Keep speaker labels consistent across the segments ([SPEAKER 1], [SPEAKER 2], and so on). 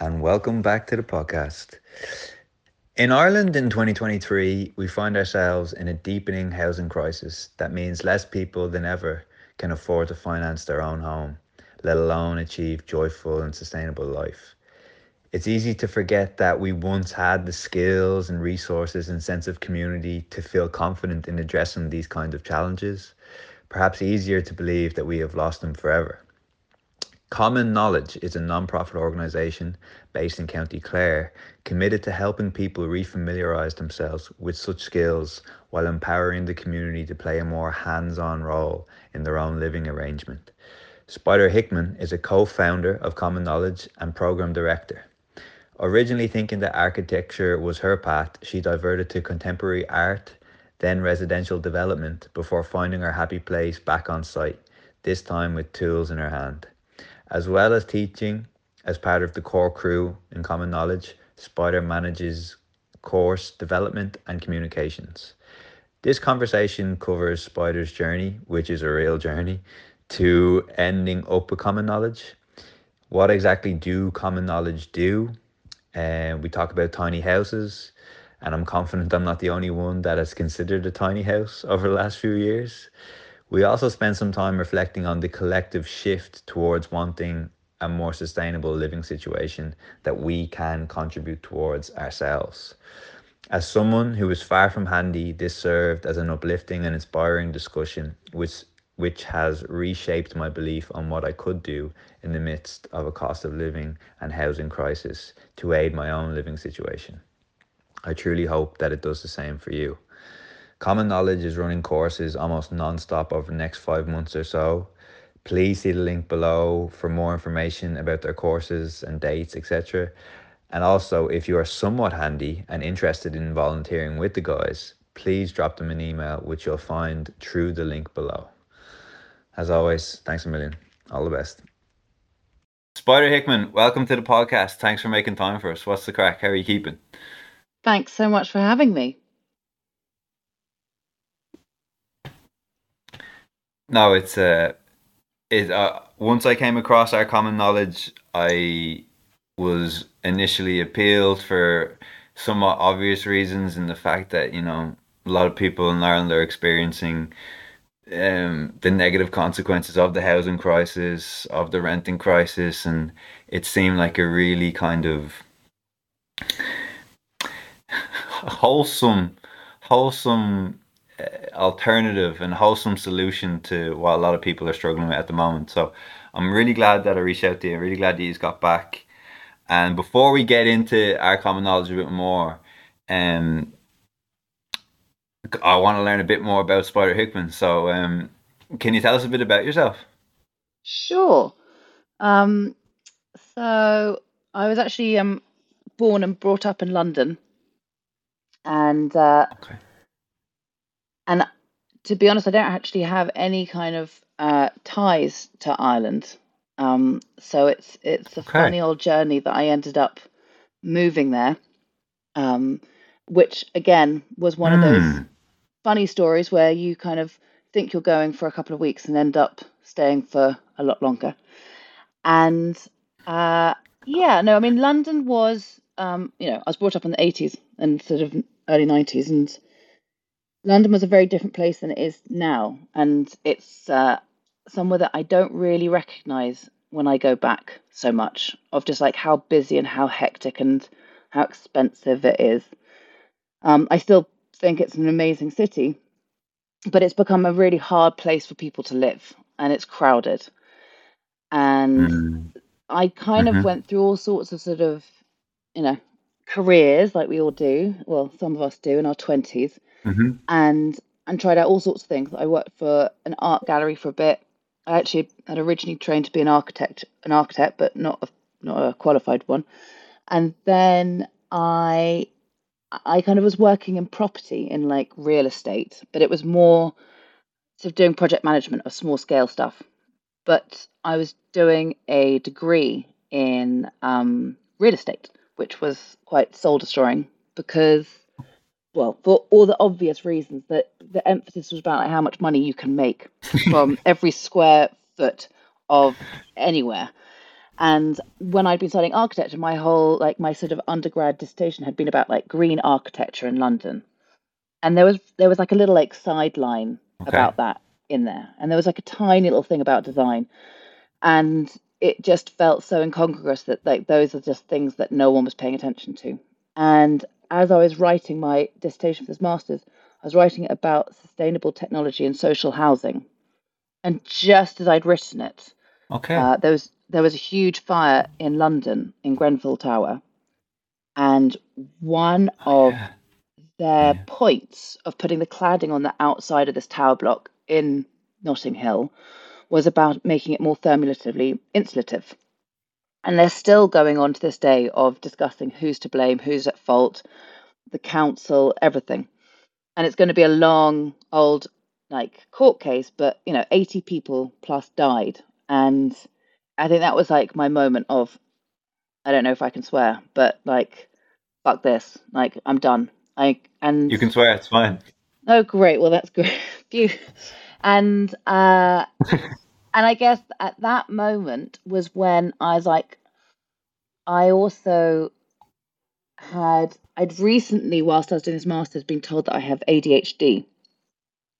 [SPEAKER 1] And welcome back to the podcast. In Ireland in 2023, we find ourselves in a deepening housing crisis that means less people than ever can afford to finance their own home, let alone achieve joyful and sustainable life. It's easy to forget that we once had the skills and resources and sense of community to feel confident in addressing these kinds of challenges. Perhaps easier to believe that we have lost them forever. Common Knowledge is a non-profit organisation based in County Clare committed to helping people refamiliarise themselves with such skills while empowering the community to play a more hands-on role in their own living arrangement. Spider Hickman is a co-founder of Common Knowledge and program director. Originally thinking that architecture was her path, she diverted to contemporary art, then residential development before finding her happy place back on site, this time with tools in her hand. As well as teaching as part of the core crew in Common Knowledge, Spider manages course development and communications. This conversation covers Spider's journey, which is a real journey, to ending up with Common Knowledge. What exactly do Common Knowledge do? And uh, we talk about tiny houses, and I'm confident I'm not the only one that has considered a tiny house over the last few years. We also spent some time reflecting on the collective shift towards wanting a more sustainable living situation that we can contribute towards ourselves. As someone who is far from handy, this served as an uplifting and inspiring discussion, which which has reshaped my belief on what I could do in the midst of a cost of living and housing crisis to aid my own living situation. I truly hope that it does the same for you. Common Knowledge is running courses almost non-stop over the next five months or so. Please see the link below for more information about their courses and dates, etc. And also, if you are somewhat handy and interested in volunteering with the guys, please drop them an email, which you'll find through the link below. As always, thanks a million. All the best. Spider Hickman, welcome to the podcast. Thanks for making time for us. What's the crack? How are you keeping?
[SPEAKER 2] Thanks so much for having me.
[SPEAKER 1] No, it's uh, it. Uh, once I came across our common knowledge, I was initially appealed for somewhat obvious reasons, in the fact that you know a lot of people in Ireland are experiencing um, the negative consequences of the housing crisis, of the renting crisis, and it seemed like a really kind of wholesome, wholesome alternative and wholesome solution to what a lot of people are struggling with at the moment. So I'm really glad that I reached out to you. I'm really glad that you got back. And before we get into our common knowledge a bit more, um, I want to learn a bit more about Spider Hickman. So, um, can you tell us a bit about yourself?
[SPEAKER 2] Sure. Um, so I was actually um, born and brought up in London, and uh, okay and to be honest, I don't actually have any kind of uh, ties to Ireland. Um, so it's it's a okay. funny old journey that I ended up moving there, um, which again was one mm. of those hmm. funny stories where you kind of think you're going for a couple of weeks and end up staying for a lot longer. And uh, yeah, no, I mean London was, um, you know, I was brought up in the 80s and sort of early 90s, and London was a very different place than it is now, and it's uh, somewhere that I don't really recognise when I go back so much of just like how busy and how hectic and how expensive it is. Um, I still think it's an amazing city, but it's become a really hard place for people to live, and it's crowded. And mm. I kind mm-hmm. of went through all sorts of sort of, you know, careers like we all do. Well, some of us do in our twenties mm-hmm. and and tried out all sorts of things. I worked for an art gallery for a bit. I actually had originally trained to be an architect, an architect, but not a not a qualified one. And then I I kind of was working in property in like real estate, but it was more sort of doing project management of small scale stuff. But I was doing a degree in um, real estate, which was quite soul destroying because well, for all the obvious reasons that the emphasis was about like, how much money you can make from every square foot of anywhere. And when I'd been studying architecture, my whole like my sort of undergrad dissertation had been about like green architecture in London. And there was there was like a little like sideline okay. about that in there. And there was like a tiny little thing about design. And it just felt so incongruous that like those are just things that no one was paying attention to. And as I was writing my dissertation for this master's, I was writing about sustainable technology and social housing. And just as I'd written it,
[SPEAKER 1] okay, uh,
[SPEAKER 2] there was there was a huge fire in London in Grenfell Tower, and one oh, of yeah. their yeah. points of putting the cladding on the outside of this tower block in Notting Hill was about making it more thermolatively insulative. And they're still going on to this day of discussing who's to blame, who's at fault, the council, everything. And it's going to be a long, old, like court case, but you know, 80 people plus died. And I think that was like my moment of, I don't know if I can swear, but like, fuck this. Like, I'm done. I and
[SPEAKER 1] you can swear, it's fine.
[SPEAKER 2] Oh, great. Well, that's great. Phew. And uh, and I guess at that moment was when I was like, I also had I'd recently, whilst I was doing this master's, been told that I have ADHD,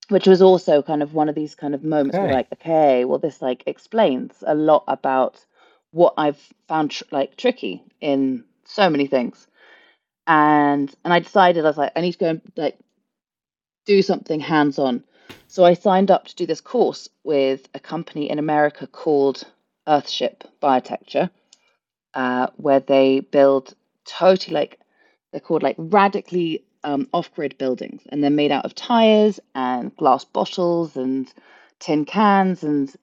[SPEAKER 2] which was also kind of one of these kind of moments okay. where like, okay, well, this like explains a lot about what I've found tr- like tricky in so many things. And and I decided I was like, I need to go and like do something hands on. So I signed up to do this course with a company in America called Earthship Biotecture, uh, where they build totally like they're called like radically um, off-grid buildings, and they're made out of tires and glass bottles and tin cans, and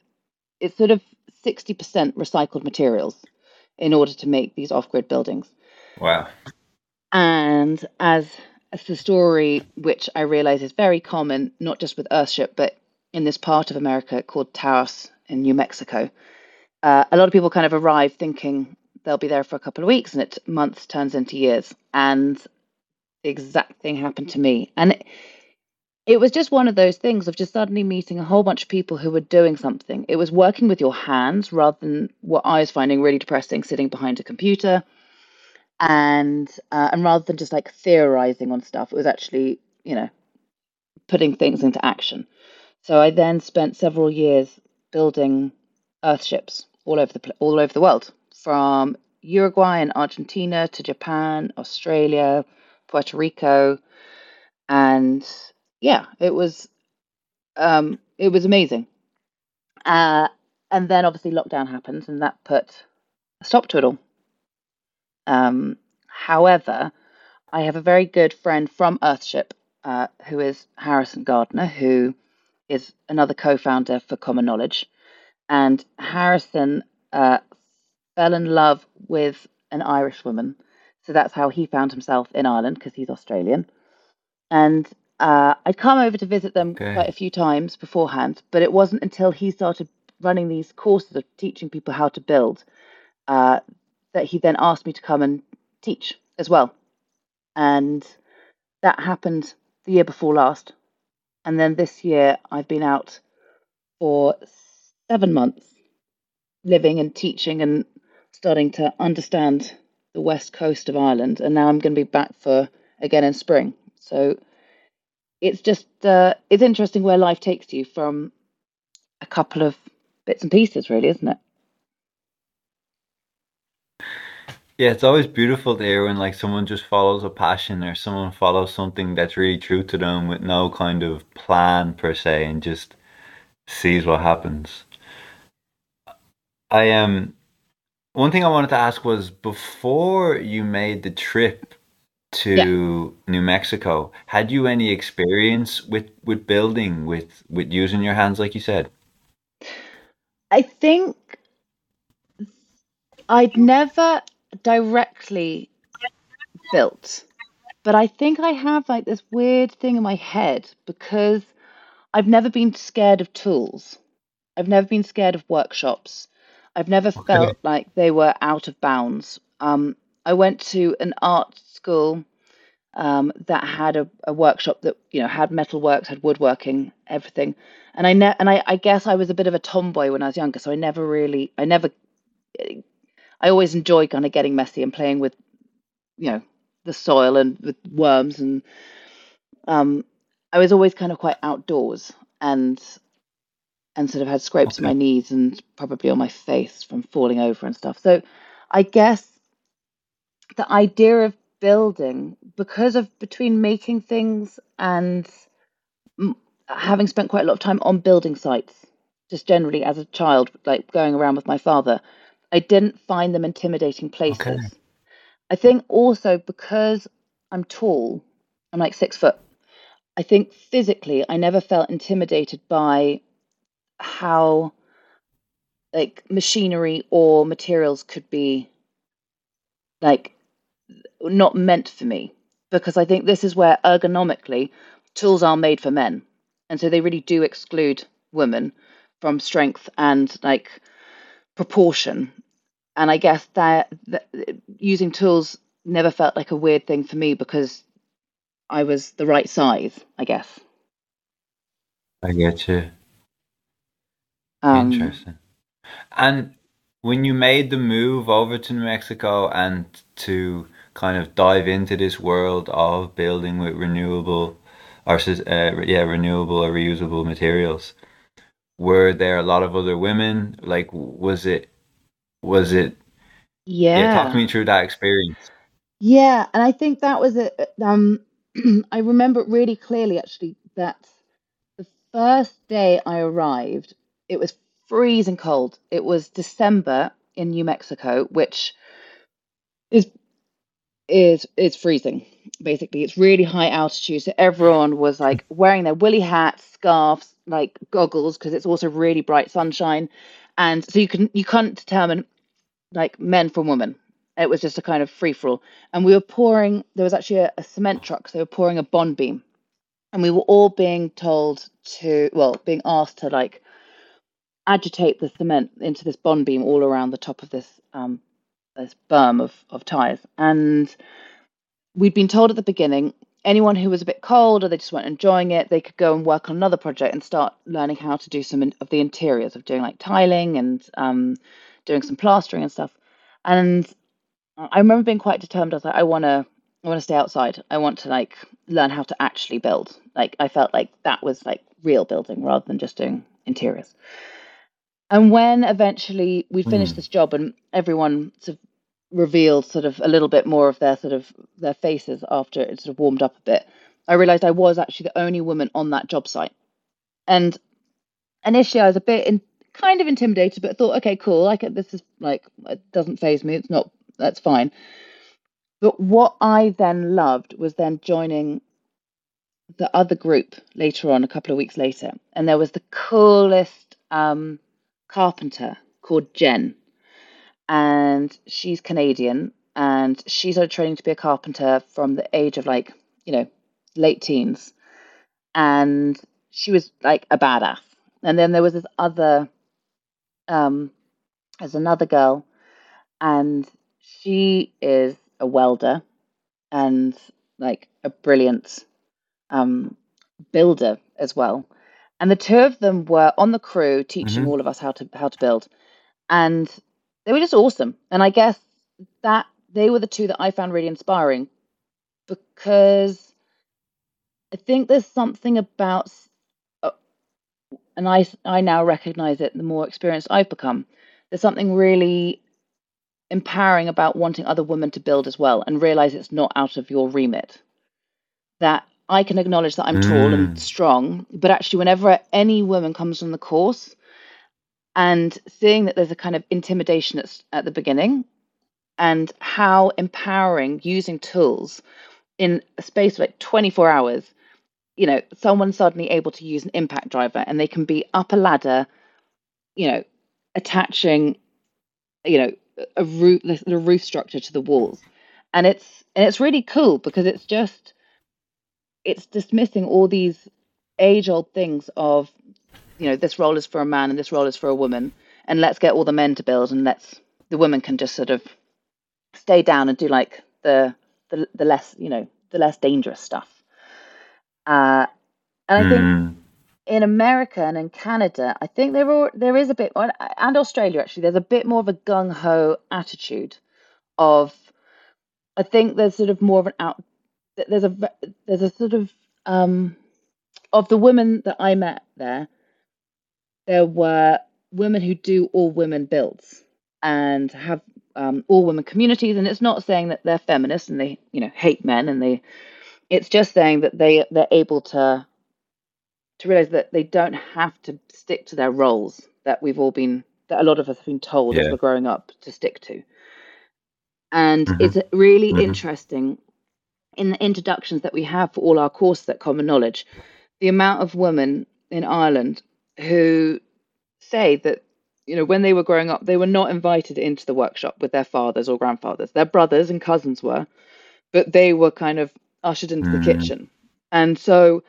[SPEAKER 2] it's sort of sixty percent recycled materials in order to make these off-grid buildings.
[SPEAKER 1] Wow!
[SPEAKER 2] And as it's the story which I realize is very common, not just with Earthship, but in this part of America called Taos in New Mexico. Uh, a lot of people kind of arrive thinking they'll be there for a couple of weeks, and it months turns into years. And the exact thing happened to me, and it, it was just one of those things of just suddenly meeting a whole bunch of people who were doing something. It was working with your hands rather than what I was finding really depressing, sitting behind a computer and uh, and rather than just like theorizing on stuff, it was actually you know putting things into action. So I then spent several years building earthships all over the all over the world, from Uruguay and Argentina to Japan, Australia, Puerto Rico, and yeah, it was um, it was amazing. Uh, and then obviously lockdown happened, and that put a stop to it all. Um, however, I have a very good friend from Earthship uh, who is Harrison Gardner, who is another co founder for Common Knowledge. And Harrison uh, fell in love with an Irish woman. So that's how he found himself in Ireland because he's Australian. And uh, I'd come over to visit them okay. quite a few times beforehand, but it wasn't until he started running these courses of teaching people how to build uh, that he then asked me to come and teach as well. And that happened the year before last. And then this year, I've been out for seven months living and teaching and starting to understand the west coast of Ireland. And now I'm going to be back for again in spring. So it's just, uh, it's interesting where life takes you from a couple of bits and pieces, really, isn't it?
[SPEAKER 1] Yeah, it's always beautiful to hear when like someone just follows a passion or someone follows something that's really true to them with no kind of plan per se and just sees what happens. I am um, one thing I wanted to ask was before you made the trip to yeah. New Mexico, had you any experience with with building with with using your hands like you said?
[SPEAKER 2] I think I'd never directly built. But I think I have like this weird thing in my head because I've never been scared of tools. I've never been scared of workshops. I've never okay. felt like they were out of bounds. Um, I went to an art school um, that had a, a, workshop that you know had metalworks, had woodworking, everything. And I ne- and I, I guess I was a bit of a tomboy when I was younger, so I never really, I never I always enjoy kind of getting messy and playing with, you know, the soil and with worms and um, I was always kind of quite outdoors and and sort of had scrapes okay. on my knees and probably on my face from falling over and stuff. So I guess the idea of building because of between making things and having spent quite a lot of time on building sites just generally as a child like going around with my father i didn't find them intimidating places okay. i think also because i'm tall i'm like six foot i think physically i never felt intimidated by how like machinery or materials could be like not meant for me because I think this is where ergonomically tools are made for men. And so they really do exclude women from strength and like proportion. And I guess that, that using tools never felt like a weird thing for me because I was the right size, I guess.
[SPEAKER 1] I get you. Um, Interesting. And when you made the move over to New Mexico and to kind of dive into this world of building with renewable or uh, yeah renewable or reusable materials were there a lot of other women like was it was it
[SPEAKER 2] yeah, yeah.
[SPEAKER 1] talk me through that experience.
[SPEAKER 2] Yeah and i think that was it um i remember really clearly actually that the first day i arrived it was freezing cold. It was december in new mexico which is is is freezing. Basically, it's really high altitude, so everyone was like wearing their woolly hats, scarves, like goggles, because it's also really bright sunshine, and so you can you can't determine like men from women. It was just a kind of free for all, and we were pouring. There was actually a, a cement truck, so they were pouring a bond beam, and we were all being told to, well, being asked to like agitate the cement into this bond beam all around the top of this um, this berm of, of tires. And we'd been told at the beginning anyone who was a bit cold or they just weren't enjoying it, they could go and work on another project and start learning how to do some of the interiors of doing like tiling and um, doing some plastering and stuff. And I remember being quite determined. I was like, I want to, I want to stay outside. I want to like learn how to actually build. Like I felt like that was like real building rather than just doing interiors. And when eventually we finished mm. this job and everyone sort of revealed sort of a little bit more of their sort of their faces after it sort of warmed up a bit, I realized I was actually the only woman on that job site. And initially I was a bit in, kind of intimidated, but thought, okay, cool. Like this is like it doesn't phase me. It's not that's fine. But what I then loved was then joining the other group later on, a couple of weeks later, and there was the coolest um, carpenter called Jen, and she's Canadian, and she started training to be a carpenter from the age of like you know late teens, and she was like a badass. And then there was this other, um, there's another girl, and she is a welder and like a brilliant um, builder as well. And the two of them were on the crew teaching mm-hmm. all of us how to how to build. And they were just awesome. And I guess that they were the two that I found really inspiring because I think there's something about and I I now recognize it the more experienced I've become. There's something really empowering about wanting other women to build as well and realize it's not out of your remit. That I can acknowledge that I'm mm. tall and mm. strong, but actually, whenever any woman comes on the course and seeing that there's a kind of intimidation at, at the beginning and how empowering using tools in a space of like 24 hours, you know, someone suddenly able to use an impact driver and they can be up a ladder, you know, attaching, you know, a roof, the roof structure to the walls. And it's and it's really cool because it's just it's dismissing all these age old things of you know this role is for a man and this role is for a woman and let's get all the men to build and let's the women can just sort of stay down and do like the the, the less you know the less dangerous stuff uh and i think mm. in America and in Canada, I think there are, there is a bit, and Australia actually, there's a bit more of a gung ho attitude of. I think there's sort of more of an out. There's a there's a sort of um, of the women that I met there. There were women who do all women builds and have um, all women communities, and it's not saying that they're feminists and they you know hate men and they. It's just saying that they they're able to to realize that they don't have to stick to their roles that we've all been that a lot of us have been told yeah. as we're growing up to stick to. And mm-hmm. it's really mm-hmm. interesting in the introductions that we have for all our courses at Common Knowledge, the amount of women in Ireland who say that you know when they were growing up they were not invited into the workshop with their fathers or grandfathers their brothers and cousins were but they were kind of ushered into mm. the kitchen and so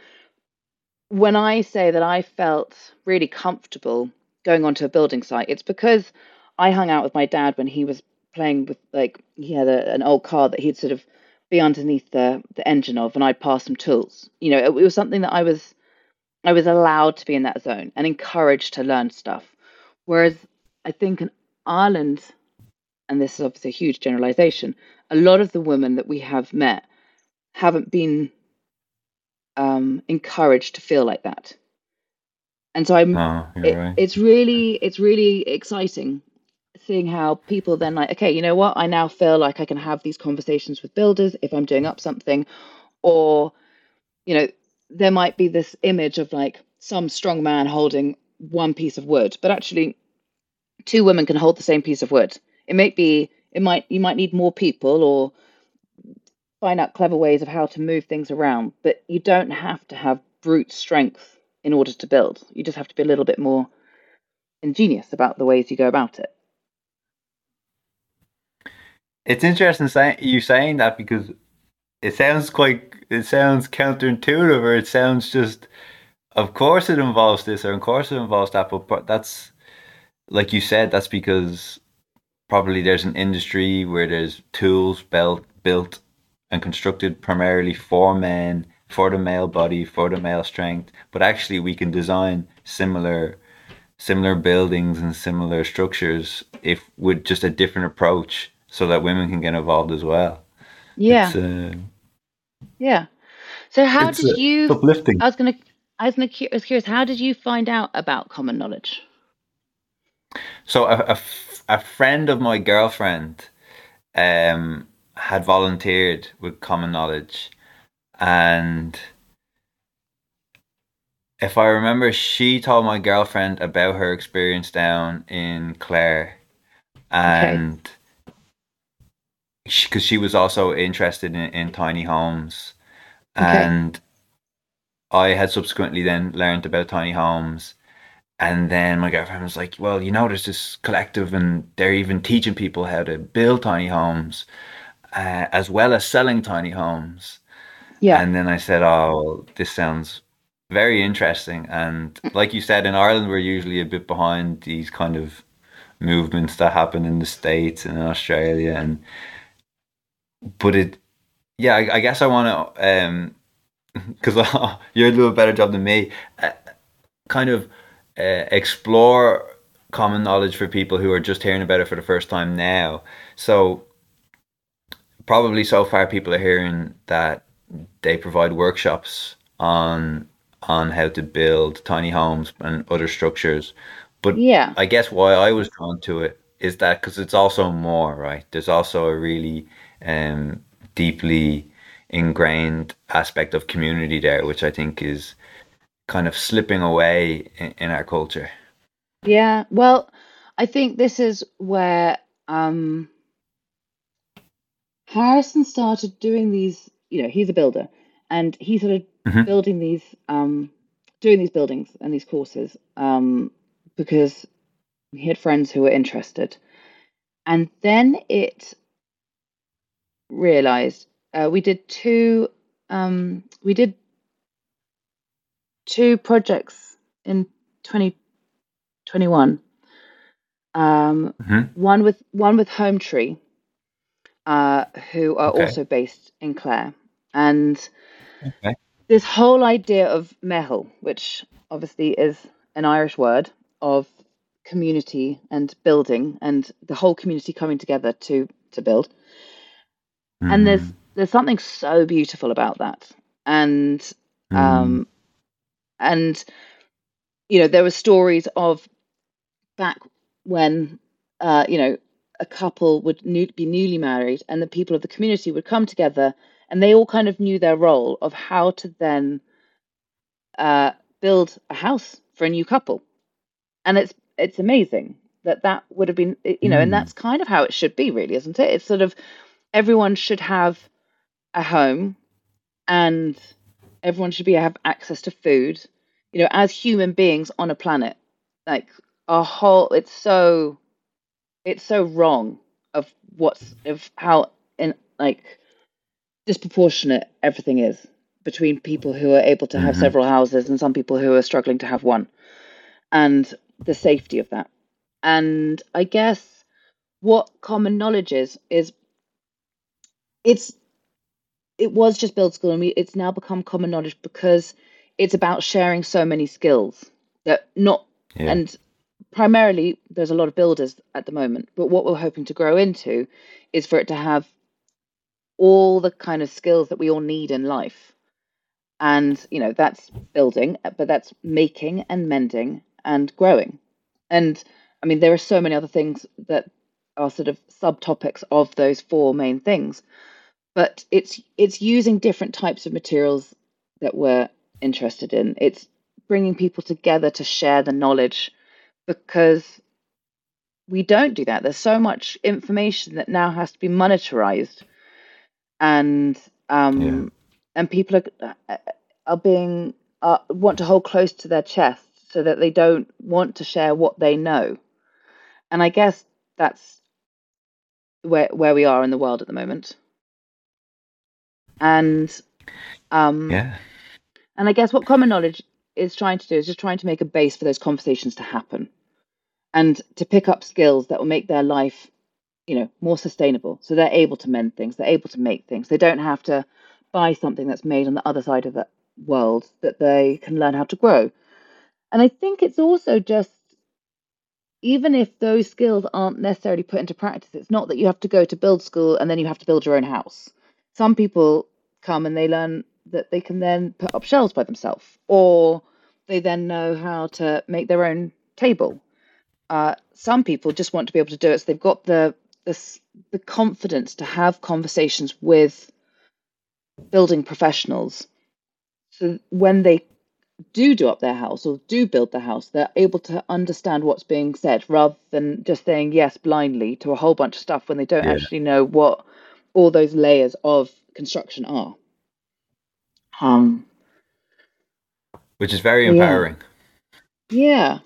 [SPEAKER 2] when I say that I felt really comfortable going onto a building site, it's because I hung out with my dad when he was playing with like he had a, an old car that he'd sort of be underneath the the engine of, and I'd pass some tools. You know, it, it was something that I was I was allowed to be in that zone and encouraged to learn stuff. Whereas I think in Ireland, and this is obviously a huge generalization, a lot of the women that we have met haven't been um, encouraged to feel like that. And so I'm. Oh, it, right. It's really, it's really exciting seeing how people then like, okay, you know what? I now feel like I can have these conversations with builders if I'm doing up something, or, you know, there might be this image of like some strong man holding one piece of wood, but actually, two women can hold the same piece of wood. It might be, it might, you might need more people or find out clever ways of how to move things around, but you don't have to have brute strength in order to build. You just have to be a little bit more ingenious about the ways you go about it.
[SPEAKER 1] It's interesting say, you saying that because it sounds quite it sounds counterintuitive or it sounds just of course it involves this or of course it involves that but that's like you said that's because probably there's an industry where there's tools built built and constructed primarily for men, for the male body, for the male strength. But actually, we can design similar similar buildings and similar structures if with just a different approach so that women can get involved as well.
[SPEAKER 2] Yeah. Uh, yeah. So how did uh, you
[SPEAKER 1] uplifting.
[SPEAKER 2] I was gonna I was gonna I was curious, how did you find out about common knowledge?
[SPEAKER 1] So a, a, a friend of my girlfriend um had volunteered with Common Knowledge, and if I remember, she told my girlfriend about her experience down in Clare, and because okay. she, she, was also interested in, in tiny homes, okay. and I had subsequently then learned about tiny homes. And then my girlfriend was like, "Well, you know, there's this collective, and they're even teaching people how to build tiny homes." Uh, as well as selling tiny homes. Yeah. And then I said, oh, this sounds very interesting. And like you said, in Ireland, we're usually a bit behind these kind of movements that happen in the States and in Australia. And, but it, yeah, I, I guess I want to, um, because you're a little better job than me, uh, kind of uh, explore common knowledge for people who are just hearing about it for the first time now. So probably so far people are hearing that they provide workshops on on how to build tiny homes and other structures. But yeah, I guess why I was drawn to it is that because it's also more right. There's also a really um, deeply ingrained aspect of community there, which I think is kind of slipping away in, in our culture.
[SPEAKER 2] Yeah, well, I think this is where um, Harrison started doing these, you know, he's a builder and he started mm-hmm. building these, um, doing these buildings and these courses um, because he had friends who were interested. And then it realized uh, we did two, um, we did two projects in 2021. Um, mm-hmm. One with one with Hometree, uh, who are okay. also based in Clare. And okay. this whole idea of meitheal, which obviously is an Irish word of community and building and the whole community coming together to to build. Mm. And there's mm. there's something so beautiful about that. And mm. um and you know there were stories of back when uh you know a couple would new, be newly married and the people of the community would come together and they all kind of knew their role of how to then uh, build a house for a new couple and it's it's amazing that that would have been you know mm. and hmm. that's kind of how it should be really isn't it it's sort of everyone should have a home and everyone should be have access to food you know as human beings on a planet like our whole it's so it's so wrong of what's of how in like disproportionate everything is between people who are able to have mm-hmm. several houses and some people who are struggling to have one and the safety of that and i guess what common knowledge is is it's it was just build school and we, it's now become common knowledge because it's about sharing so many skills that not yeah. and primarily there's a lot of builders at the moment but what we're hoping to grow into is for it to have all the kind of skills that we all need in life. And you know that's building but that's making and mending and growing. And i mean there are so many other things that are sort of subtopics of those four main things but it's it's using different types of materials that we're interested in. It's bringing people together to share the knowledge because we don't do that. There's so much information that now has to be monetized, and um, yeah. and people are are being uh, want to hold close to their chest so that they don't want to share what they know, and I guess that's where where we are in the world at the moment. And um,
[SPEAKER 1] yeah,
[SPEAKER 2] and I guess what common knowledge is trying to do is just trying to make a base for those conversations to happen and to pick up skills that will make their life you know more sustainable. So they're able to mend things they're able to make things. They don't have to buy something that's made on the other side of the world that they can learn how to grow. And i think it's also just even if those skills aren't necessarily put into practice it's not that you have to go to build school and then you have to build your own house. Some people come and they learn that they can then put up shelves by themselves, or they then know how to make their own table. Uh, some people just want to be able to do it, so they've got the the, the confidence to have conversations with building professionals. So when they do do up their house or do build the house, they're able to understand what's being said rather than just saying yes blindly to a whole bunch of stuff when they don't yeah. actually know what all those layers of construction are. Um,
[SPEAKER 1] which is very empowering.
[SPEAKER 2] Yeah. yeah.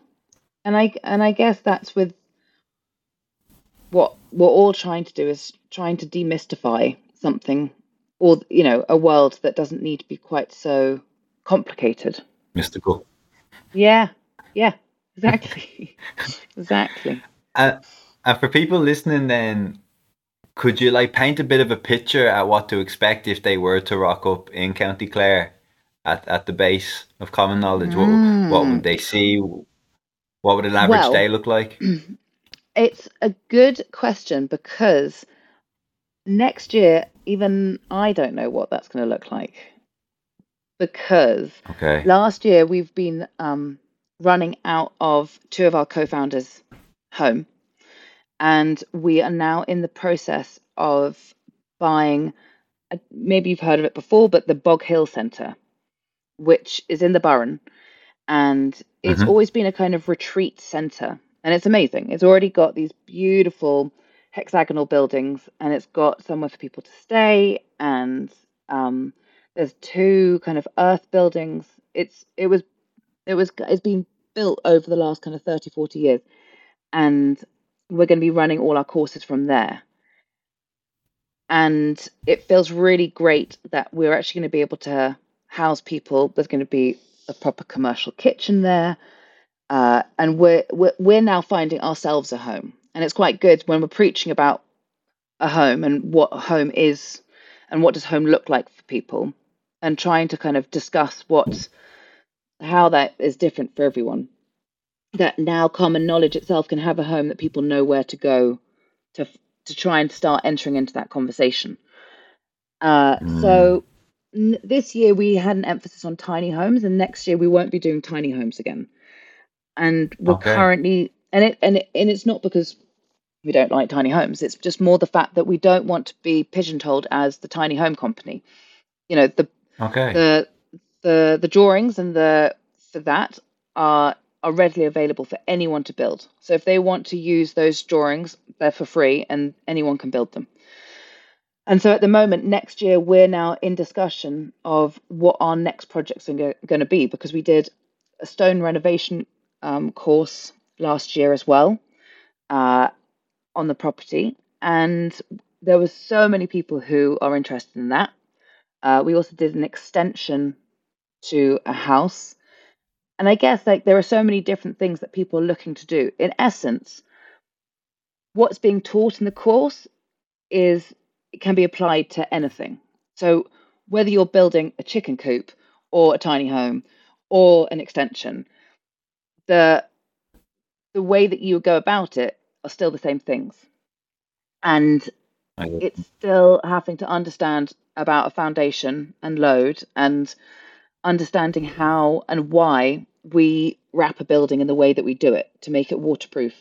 [SPEAKER 2] And I and I guess that's with what we're all trying to do is trying to demystify something or you know, a world that doesn't need to be quite so complicated.
[SPEAKER 1] Mystical.
[SPEAKER 2] Yeah. Yeah. Exactly. exactly.
[SPEAKER 1] Uh, and for people listening then could you like paint a bit of a picture at what to expect if they were to rock up in County Clare at, at the base of common knowledge? Mm. What, what would they see? What would an average well, day look like?
[SPEAKER 2] It's a good question because next year, even I don't know what that's going to look like. Because
[SPEAKER 1] okay.
[SPEAKER 2] last year we've been um, running out of two of our co founders' home and we are now in the process of buying uh, maybe you've heard of it before but the Boghill centre which is in the Burren. And it's mm-hmm. always been a kind of retreat centre. And it's amazing. It's already got these beautiful hexagonal buildings and it's got somewhere for people to stay. And um, there's two kind of earth buildings. It's it was it was it's been built over the last kind of 30 40 years. And we're going to be running all our courses from there. And it feels really great that we're actually going to be able to house people. There's going to be a proper commercial kitchen there. Uh, and we're, we're, we're now finding ourselves a home. And it's quite good when we're preaching about a home and what a home is and what does home look like for people and trying to kind of discuss what how that is different for everyone. That now common knowledge itself can have a home that people know where to go to to try and start entering into that conversation. Uh, mm. So n- this year we had an emphasis on tiny homes, and next year we won't be doing tiny homes again. And we're okay. currently, and it and it, and it's not because we don't like tiny homes. It's just more the fact that we don't want to be pigeonholed as the tiny home company. You know, the
[SPEAKER 1] okay.
[SPEAKER 2] the the the drawings and the for that are are readily available for anyone to build. So if they want to use those drawings, they're for free and anyone can build them. And so at the moment, next year, we're now in discussion of what our next projects are going to be because we did a stone renovation um, course last year as well uh, on the property. And there were so many people who are interested in that. Uh, we also did an extension to a house and I guess like there are so many different things that people are looking to do. In essence, what's being taught in the course is it can be applied to anything. So whether you're building a chicken coop or a tiny home or an extension, the the way that you go about it are still the same things. And it's still having to understand about a foundation and load and understanding how and why we wrap a building in the way that we do it to make it waterproof.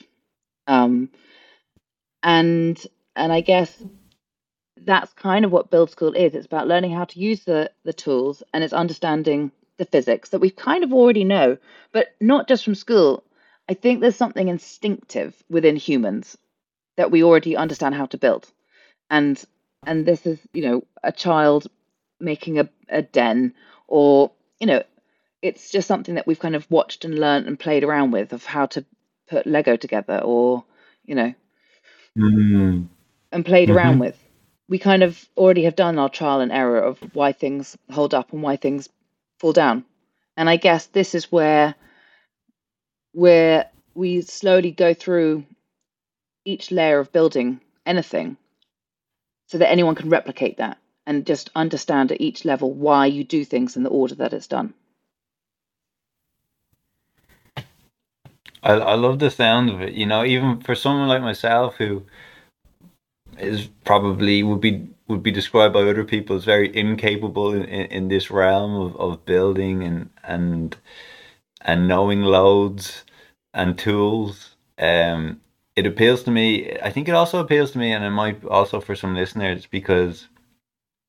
[SPEAKER 2] Um, and and I guess that's kind of what build school is. It's about learning how to use the the tools and it's understanding the physics that we kind of already know, but not just from school. I think there's something instinctive within humans that we already understand how to build. And and this is, you know, a child making a, a den or you know it's just something that we've kind of watched and learned and played around with of how to put lego together or you know
[SPEAKER 1] mm.
[SPEAKER 2] and played mm-hmm. around with we kind of already have done our trial and error of why things hold up and why things fall down and i guess this is where where we slowly go through each layer of building anything so that anyone can replicate that and just understand at each level why you do things in the order that it's done.
[SPEAKER 1] I, I love the sound of it. You know, even for someone like myself who is probably would be would be described by other people as very incapable in, in, in this realm of, of building and and and knowing loads and tools. Um, it appeals to me. I think it also appeals to me, and it might also for some listeners because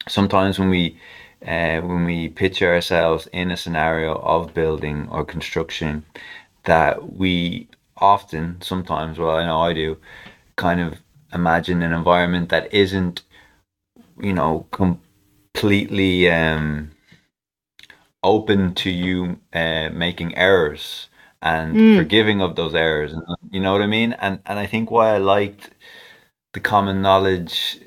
[SPEAKER 1] sometimes when we uh, when we picture ourselves in a scenario of building or construction, that we often, sometimes, well, I know I do, kind of imagine an environment that isn't, you know, completely um, open to you uh, making errors and mm. forgiving of those errors. You know what I mean? And and I think why I liked the common knowledge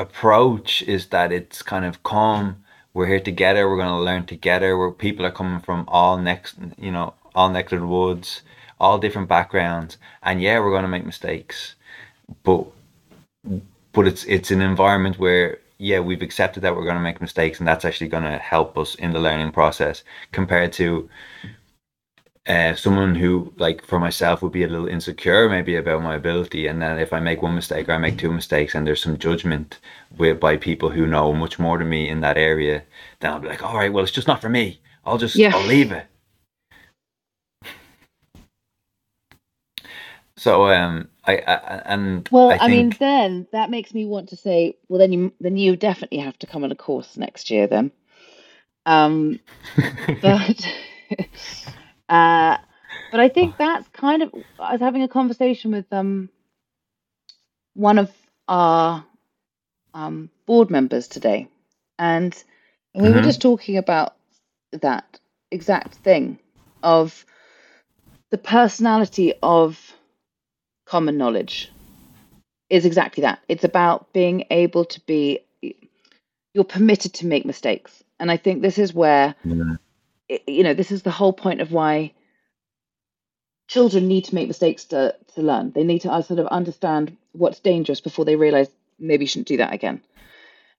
[SPEAKER 1] approach is that it's kind of calm. We're here together. We're going to learn together. Where people are coming from all next, you know, all next to the woods, all different backgrounds, and yeah, we're going to make mistakes, but but it's it's an environment where yeah, we've accepted that we're going to make mistakes, and that's actually going to help us in the learning process compared to uh, someone who like for myself would be a little insecure maybe about my ability and then if i make one mistake or i make two mistakes and there's some judgment with by people who know much more than me in that area then i'll be like all right well it's just not for me. I'll just yeah. i'll leave it. So um I, I and
[SPEAKER 2] well
[SPEAKER 1] I, think...
[SPEAKER 2] I mean then that makes me want to say well then you then you definitely have to come on a course next year then. Um but uh, but I think that's kind of. I was having a conversation with um one of our um, board members today, and we mm-hmm. were just talking about that exact thing of the personality of common knowledge is exactly that. It's about being able to be. You're permitted to make mistakes, and I think this is where. You know, this is the whole point of why children need to make mistakes to, to learn. They need to uh, sort of understand what's dangerous before they realize maybe you shouldn't do that again.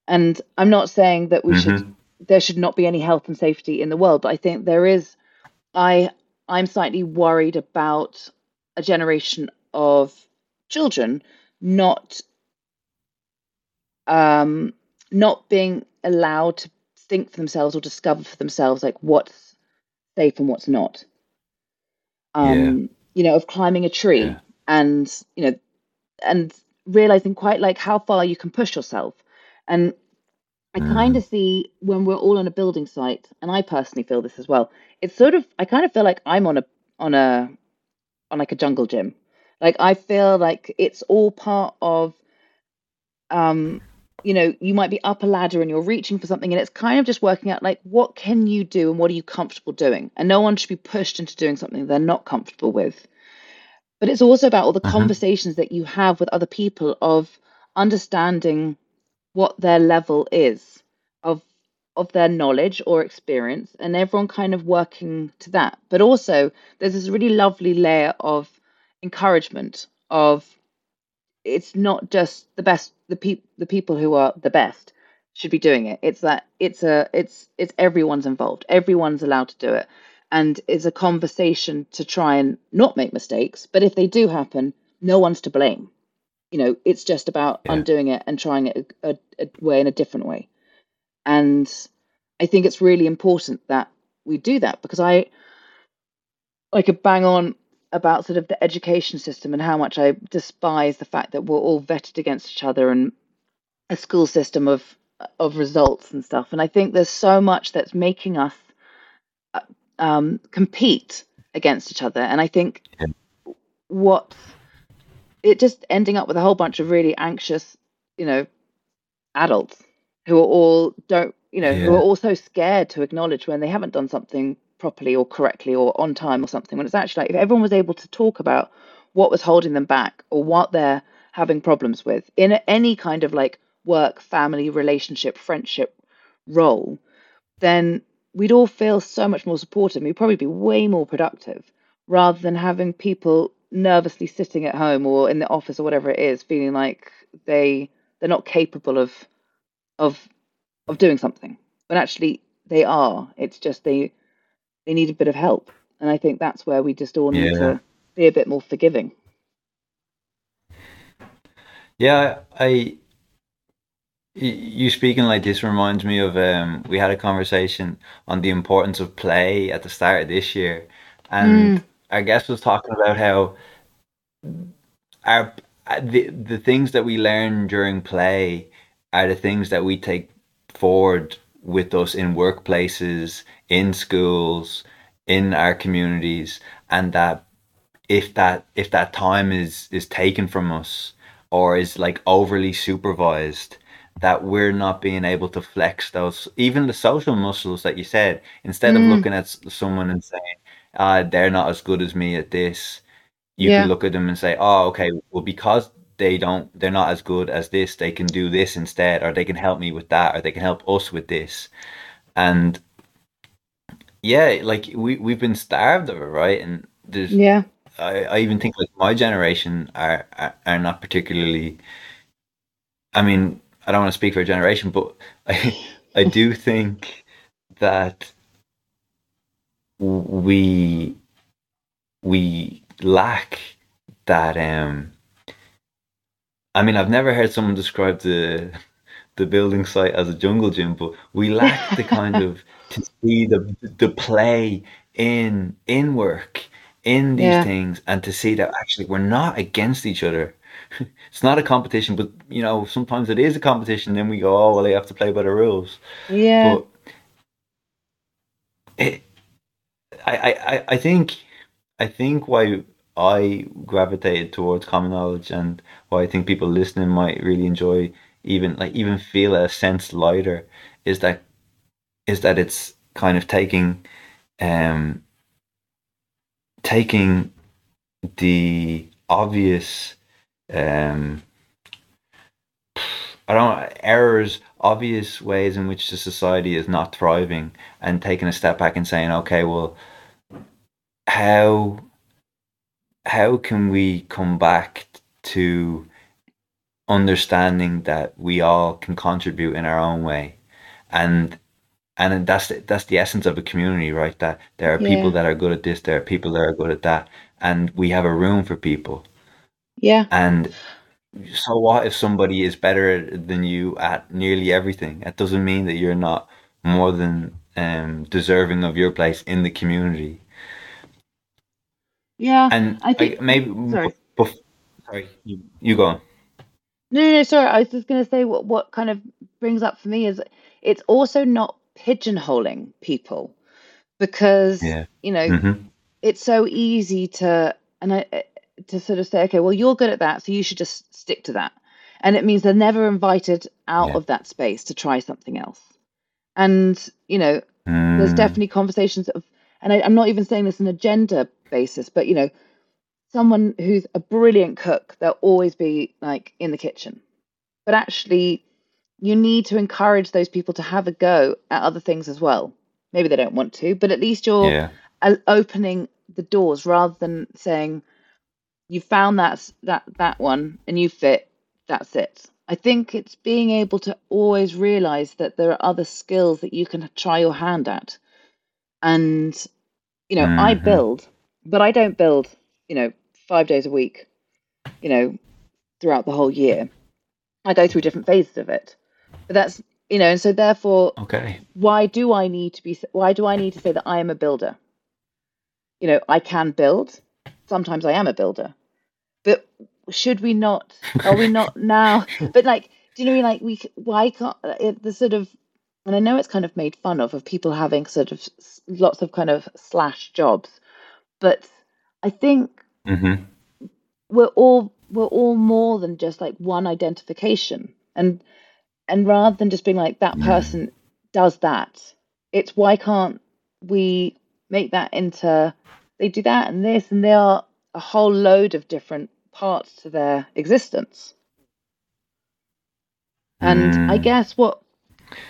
[SPEAKER 2] And I'm not saying that we mm-hmm. should there should not be any health and safety in the world. But I think there is. I I'm slightly worried about a generation of children not um, not being allowed to think for themselves or discover for themselves like what's safe and what's not. Um, yeah. You know, of climbing a tree yeah. and you know, and realizing quite like how far you can push yourself. And I mm. kind of see when we're all on a building site, and I personally feel this as well. It's sort of I kind of feel like I'm on a on a on like a jungle gym. Like I feel like it's all part of um you know, you might be up a ladder and you're reaching for something, and it's kind of just working out like what can you do and what are you comfortable doing. And no one should be pushed into doing something they're not comfortable with. But it's also about all the uh-huh. conversations that you have with other people of understanding what their level is of of their knowledge or experience and everyone kind of working to that but also there's this really lovely layer of encouragement of it's not just the best the people the people who are the best should be doing it. It's that it's a it's it's everyone's involved. Everyone's allowed to do it. And it's a conversation to try and not make mistakes but if they do happen no one's to blame. You know it's just about yeah. undoing it and trying it a, a, a way in a different way. And i think it's really important that we do that because i I could bang on about sort of the education system and how much I despise the fact that we're all vetted against each other and a school system of of results and stuff. And I think there's so much that's making us uh, um, compete against each other. And I think what it just ending up with a whole bunch of really anxious, you know, adults who are all don't, you know, yeah. who are also scared to acknowledge when they haven't done something properly or correctly or on time or something when it's actually like if everyone was able to talk about what was holding them back or what they're having problems with in any kind of like work family relationship friendship role then we'd all feel so much more supported. We'd probably be way more productive rather than having people nervously sitting at home or in the office or whatever it is feeling like they they're not capable of of of doing something when actually they are. It's just they they need a bit of help. And I think that's where we just all need yeah. to be a bit more forgiving.
[SPEAKER 1] Yeah, I you speaking like this reminds me of um we had a conversation on the importance of play at the start of this year and mm. our guest was talking about how our the the things that we learn during play are the things that we take forward with us in workplaces, in schools, in our communities, and that if that if that time is is taken from us or is like overly supervised, that we're not being able to flex those even the social muscles that you said. Instead mm. of looking at someone and saying, "Ah, they're not as good as me at this," you yeah. can look at them and say, "Oh, okay, well because." They don't they're not as good as this they can do this instead or they can help me with that or they can help us with this. And yeah like we, we've been starved of it right? And there's
[SPEAKER 2] yeah.
[SPEAKER 1] I, I even think like my generation are, are are not particularly i mean i don't want to speak for a generation but i i do think that we we lack that um I mean, I've never heard someone describe the the building site as a jungle gym, but we lack the kind of to see the the play in in work in these yeah. things and to see that actually we're not against each other. it's not a competition, but you know, sometimes it is a competition, then we go, Oh well they have to play by the rules.
[SPEAKER 2] Yeah. But
[SPEAKER 1] it I, I, I think I think why I gravitated towards common knowledge and why I think people listening might really enjoy even like even feel a sense lighter is that is that it's kind of taking um taking the obvious um I don't errors, obvious ways in which the society is not thriving and taking a step back and saying, okay, well, how how can we come back to understanding that we all can contribute in our own way and and that's the, that's the essence of a community, right? That there are
[SPEAKER 2] Yeah.
[SPEAKER 1] people that are good at this, there are people that are good at that, and we have a room for people.
[SPEAKER 2] Yeah.
[SPEAKER 1] And so what if somebody is better than you at nearly everything? It doesn't mean that you're not more than um, deserving of your place in the community.
[SPEAKER 2] Yeah.
[SPEAKER 1] And
[SPEAKER 2] I think-
[SPEAKER 1] like, maybe
[SPEAKER 2] sorry.
[SPEAKER 1] sorry, you, you go on.
[SPEAKER 2] No, no, no, sorry. I was just going to say what what kind of brings up for me is it's also not pigeonholing people because
[SPEAKER 1] Yeah.
[SPEAKER 2] you know
[SPEAKER 1] hmm
[SPEAKER 2] it's so easy to and I uh, to sort of say, okay, well you're good at that, so you should just stick to that, and it means they're never invited out
[SPEAKER 1] Yeah.
[SPEAKER 2] of that space to try something else. And you know, there's
[SPEAKER 1] Mm.
[SPEAKER 2] definitely conversations of, and I, I'm not even saying this on a gender basis, but you know, someone who's a brilliant cook, they'll always be like in the kitchen. But actually, you need to encourage those people to have a go at other things as well. Maybe they don't want to, but at least you're
[SPEAKER 1] Yeah.
[SPEAKER 2] opening the doors rather than saying you found that that that one and you fit. That's it. I think it's being able to always realize that there are other skills that you can try your hand at. And you know, I
[SPEAKER 1] Mhm.
[SPEAKER 2] build, but I don't build, you know, five days a week, you know, throughout the whole year. I go through different phases of it. But that's, you know, and so therefore,
[SPEAKER 1] Okay.
[SPEAKER 2] why do I need to be, why do I need to say that I am a builder? You know, I can build. Sometimes I am a builder. But should we not, are we not now? But like, do you know what I mean? Like, we, why can't, uh, it, the sort of, and I know it's kind of made fun of, of people having sort of lots of kind of slash jobs, but I think
[SPEAKER 1] hmm
[SPEAKER 2] we're all we're all more than just like one identification. And and rather than just being like that person does that it's why can't we make that into they do that and this and they are a whole load of different parts to their existence. And i
[SPEAKER 1] Mm.
[SPEAKER 2] guess what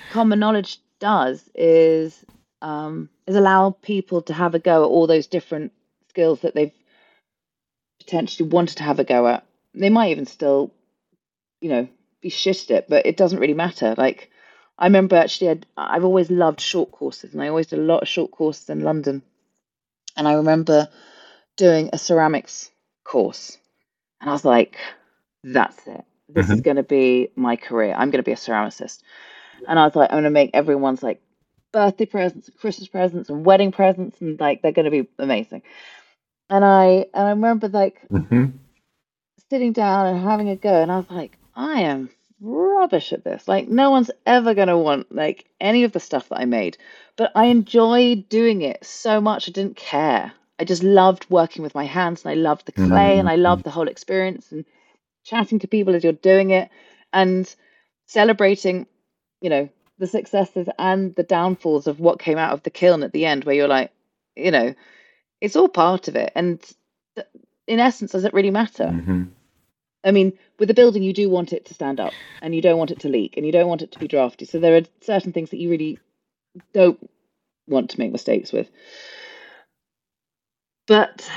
[SPEAKER 2] common knowledge does is um, is allow people to have a go at all those different skills that they've potentially wanted to have a go at. They might even still, you know, be shit at it, but it doesn't really matter. Like, I remember actually, I'd, I've always loved short courses, and I always did a lot of short courses in London. And I remember doing a ceramics course, and I was like, that's it. This is
[SPEAKER 1] Mhm.
[SPEAKER 2] going to be my career. I'm going to be a ceramicist. And I was like, I'm going to make everyone's like birthday presents, and Christmas presents, and wedding presents, and like they're going to be amazing. And I and I remember like
[SPEAKER 1] hmm
[SPEAKER 2] sitting down and having a go, and I was like, I am rubbish at this. Like, no one's ever gonna want like any of the stuff that I made. But I enjoyed doing it so much. I didn't care. I just loved working with my hands, and I loved the clay, and I loved the whole experience, and chatting to people as you're doing it, and celebrating, you know, the successes and the downfalls of what came out of the kiln at the end, where you're like, you know, it's all part of it. And in essence, does it really matter?
[SPEAKER 1] hmm
[SPEAKER 2] I mean, with a building, you do want it to stand up and you don't want it to leak and you don't want it to be drafty. So there are certain things that you really don't want to make mistakes with. But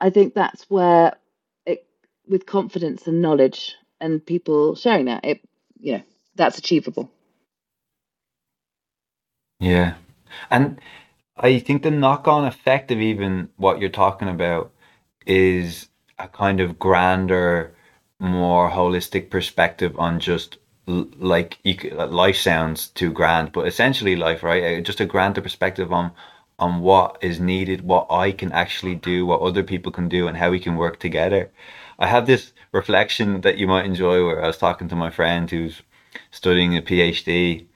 [SPEAKER 2] I think that's where it, with confidence and knowledge and people sharing that, it, you know, that's achievable.
[SPEAKER 1] Yeah. And I think the knock-on effect of even what you're talking about is a kind of grander, more holistic perspective on just l- like you, life sounds too grand, but essentially life, right? Uh, Just a grander perspective on on what is needed, what I can actually do, what other people can do, and how we can work together. I have this reflection that you might enjoy where I was talking to my friend who's studying a PhD,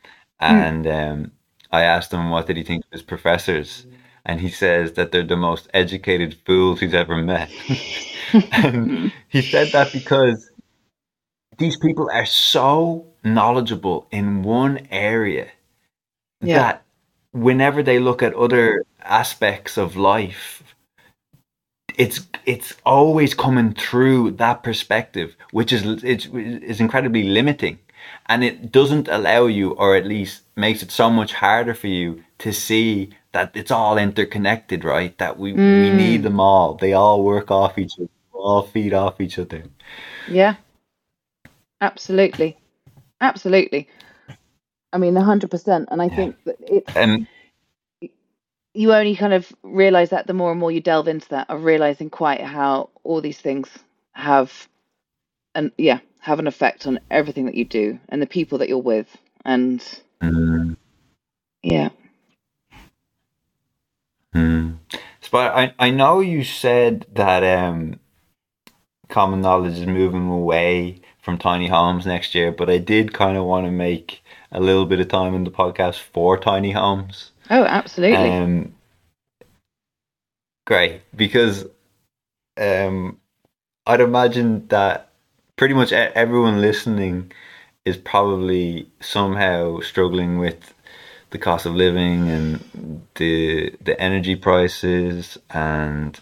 [SPEAKER 1] and um, I asked him what did he think of his professors, and he says that they're the most educated fools he's ever met. and he said that because these people are so knowledgeable in one area
[SPEAKER 2] Yeah.
[SPEAKER 1] that whenever they look at other aspects of life, it's it's always coming through that perspective, which is it's is incredibly limiting, and it doesn't allow you, or at least makes it so much harder for you to see that it's all interconnected, right? That we we hmm. need them all. They all work off each other. All feed off each other.
[SPEAKER 2] Yeah, absolutely. Absolutely. I mean, hundred percent. And I yeah. think that it's
[SPEAKER 1] and
[SPEAKER 2] you only kind of realize that the more and more you delve into that of realizing quite how all these things have and yeah have an effect on everything that you do and the people that you're with and
[SPEAKER 1] mm.
[SPEAKER 2] yeah
[SPEAKER 1] mm. but I, I know you said that um common knowledge is moving away from tiny homes next year but i did kind of want to make a little bit of time in the podcast for tiny homes
[SPEAKER 2] oh absolutely
[SPEAKER 1] um great because um i'd imagine that pretty much everyone listening is probably somehow struggling with the cost of living and the the energy prices and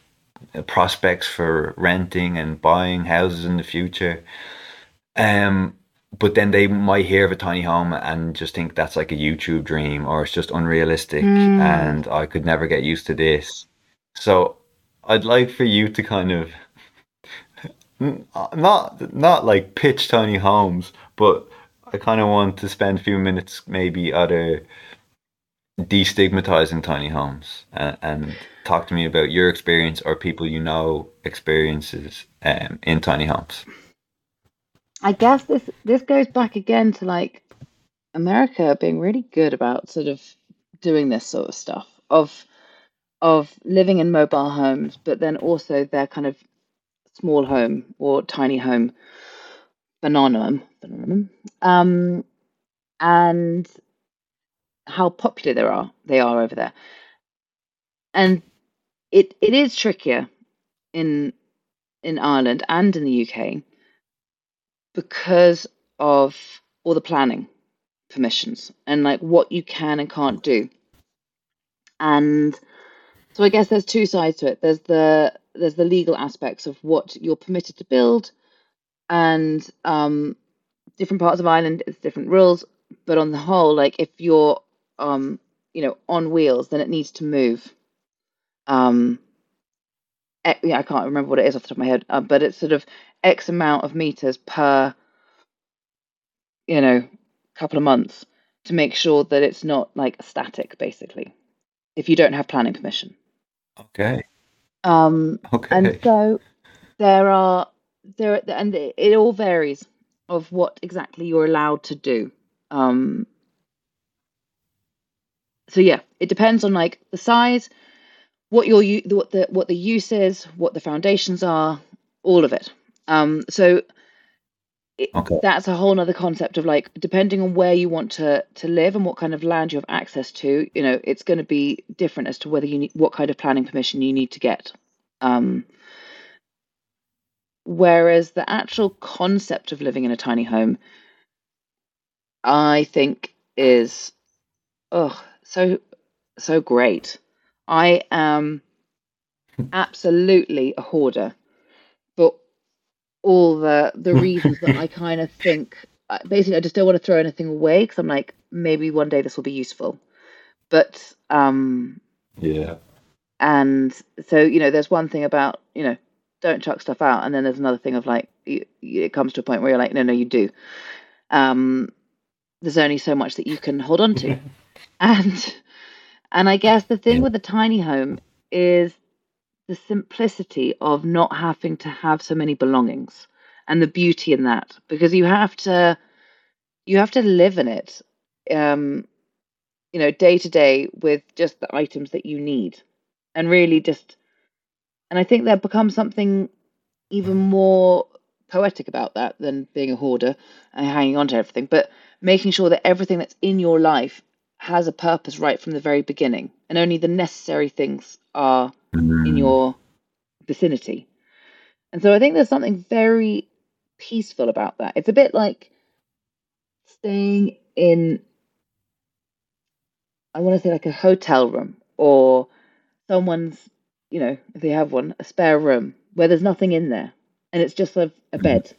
[SPEAKER 1] prospects for renting and buying houses in the future. Um, but then they might hear of a tiny home and just think that's like a YouTube dream or it's just unrealistic mm. and I could never get used to this. So I'd like for you to kind of not not like pitch tiny homes, but I kind of want to spend a few minutes maybe other destigmatizing tiny homes and, and, talk to me about your experience or people you know experiences um, in tiny homes.
[SPEAKER 2] I guess this this goes back again to like America being really good about sort of doing this sort of stuff of of living in mobile homes, but then also their kind of small home or tiny home banana um, and how popular they are they are over there. And it it is trickier in in Ireland and in the UK because of all the planning permissions and like what you can and can't do. And so I guess there's two sides to it. There's the there's the legal aspects of what you're permitted to build, and um, different parts of Ireland it's different rules. But on the whole, like if you're um, you know on wheels, then it needs to move. Um, yeah, I can't remember what it is off the top of my head, uh, but it's sort of X amount of meters per you know couple of months to make sure that it's not like static, basically. If you don't have planning permission.
[SPEAKER 1] Okay.
[SPEAKER 2] Um,
[SPEAKER 1] okay.
[SPEAKER 2] And so there are there and it all varies of what exactly you're allowed to do. Um, so yeah, it depends on like the size, what your what the what the use is, what the foundations are, all of it. Um, so okay. that's a whole other concept of like depending on where you want to to live and what kind of land you have access to you know it's going to be different as to whether you need what kind of planning permission you need to get. Um, whereas the actual concept of living in a tiny home i think is oh so so great. I am absolutely a hoarder all the the reasons that I kind of think basically I just don't want to throw anything away because I'm like maybe one day this will be useful, but um
[SPEAKER 1] yeah,
[SPEAKER 2] and so you know there's one thing about you know don't chuck stuff out, and then there's another thing of like you, it comes to a point where you're like no no you do, um there's only so much that you can hold on to, and and I guess the thing with the tiny home is the simplicity of not having to have so many belongings and the beauty in that because you have to you have to live in it um you know day to day with just the items that you need and really just and i think there becomes something even more poetic about that than being a hoarder and hanging on to everything but making sure that everything that's in your life has a purpose right from the very beginning and only the necessary things are mm. in your vicinity. And so I think there's something very peaceful about that. It's a bit like staying in, I want to say like a hotel room or someone's, you know, if they have one, a spare room where there's nothing in there and it's just a, a mm. bed.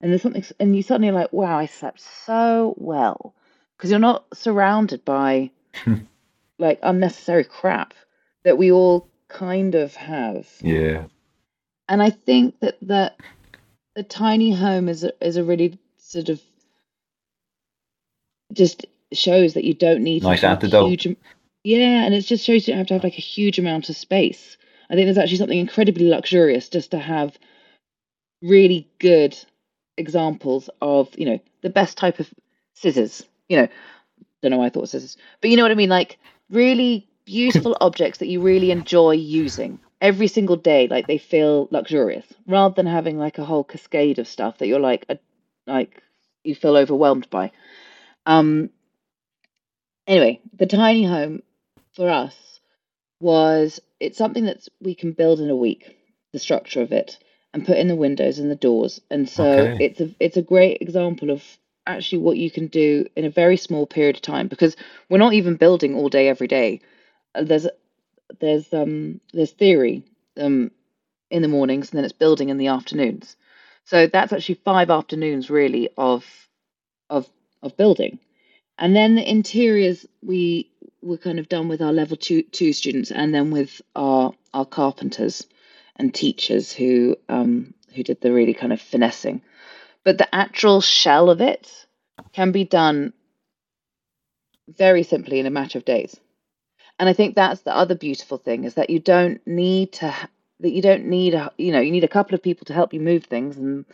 [SPEAKER 2] And there's something, and you suddenly like, wow, I slept so well because you're not surrounded by like unnecessary crap that we all kind of have.
[SPEAKER 1] Yeah.
[SPEAKER 2] And I think that that the tiny home is a, is a really sort of just shows that you don't need
[SPEAKER 1] nice
[SPEAKER 2] to have
[SPEAKER 1] antidote.
[SPEAKER 2] huge. Yeah, and it just shows you don't have to have like a huge amount of space. I think there's actually something incredibly luxurious just to have really good examples of you know the best type of scissors. You know, don't know why I thought scissors, but you know what I mean. Like really beautiful objects that you really enjoy using every single day. Like they feel luxurious, rather than having like a whole cascade of stuff that you're like a, like you feel overwhelmed by. Um. Anyway, the tiny home for us was it's something that we can build in a week. The structure of it and put in the windows and the doors. And so
[SPEAKER 1] Okay.
[SPEAKER 2] it's a it's a great example of actually what you can do in a very small period of time because we're not even building all day every day. Uh, There's there's um there's theory um in the mornings and then it's building in the afternoons. So that's actually five afternoons really of of of building. And then the interiors we were kind of done with our level two two students and then with our our carpenters and teachers who um who did the really kind of finessing. But the actual shell of it can be done very simply in a matter of days. And I think that's the other beautiful thing is that you don't need to that you don't need a you know you need a couple of people to help you move things and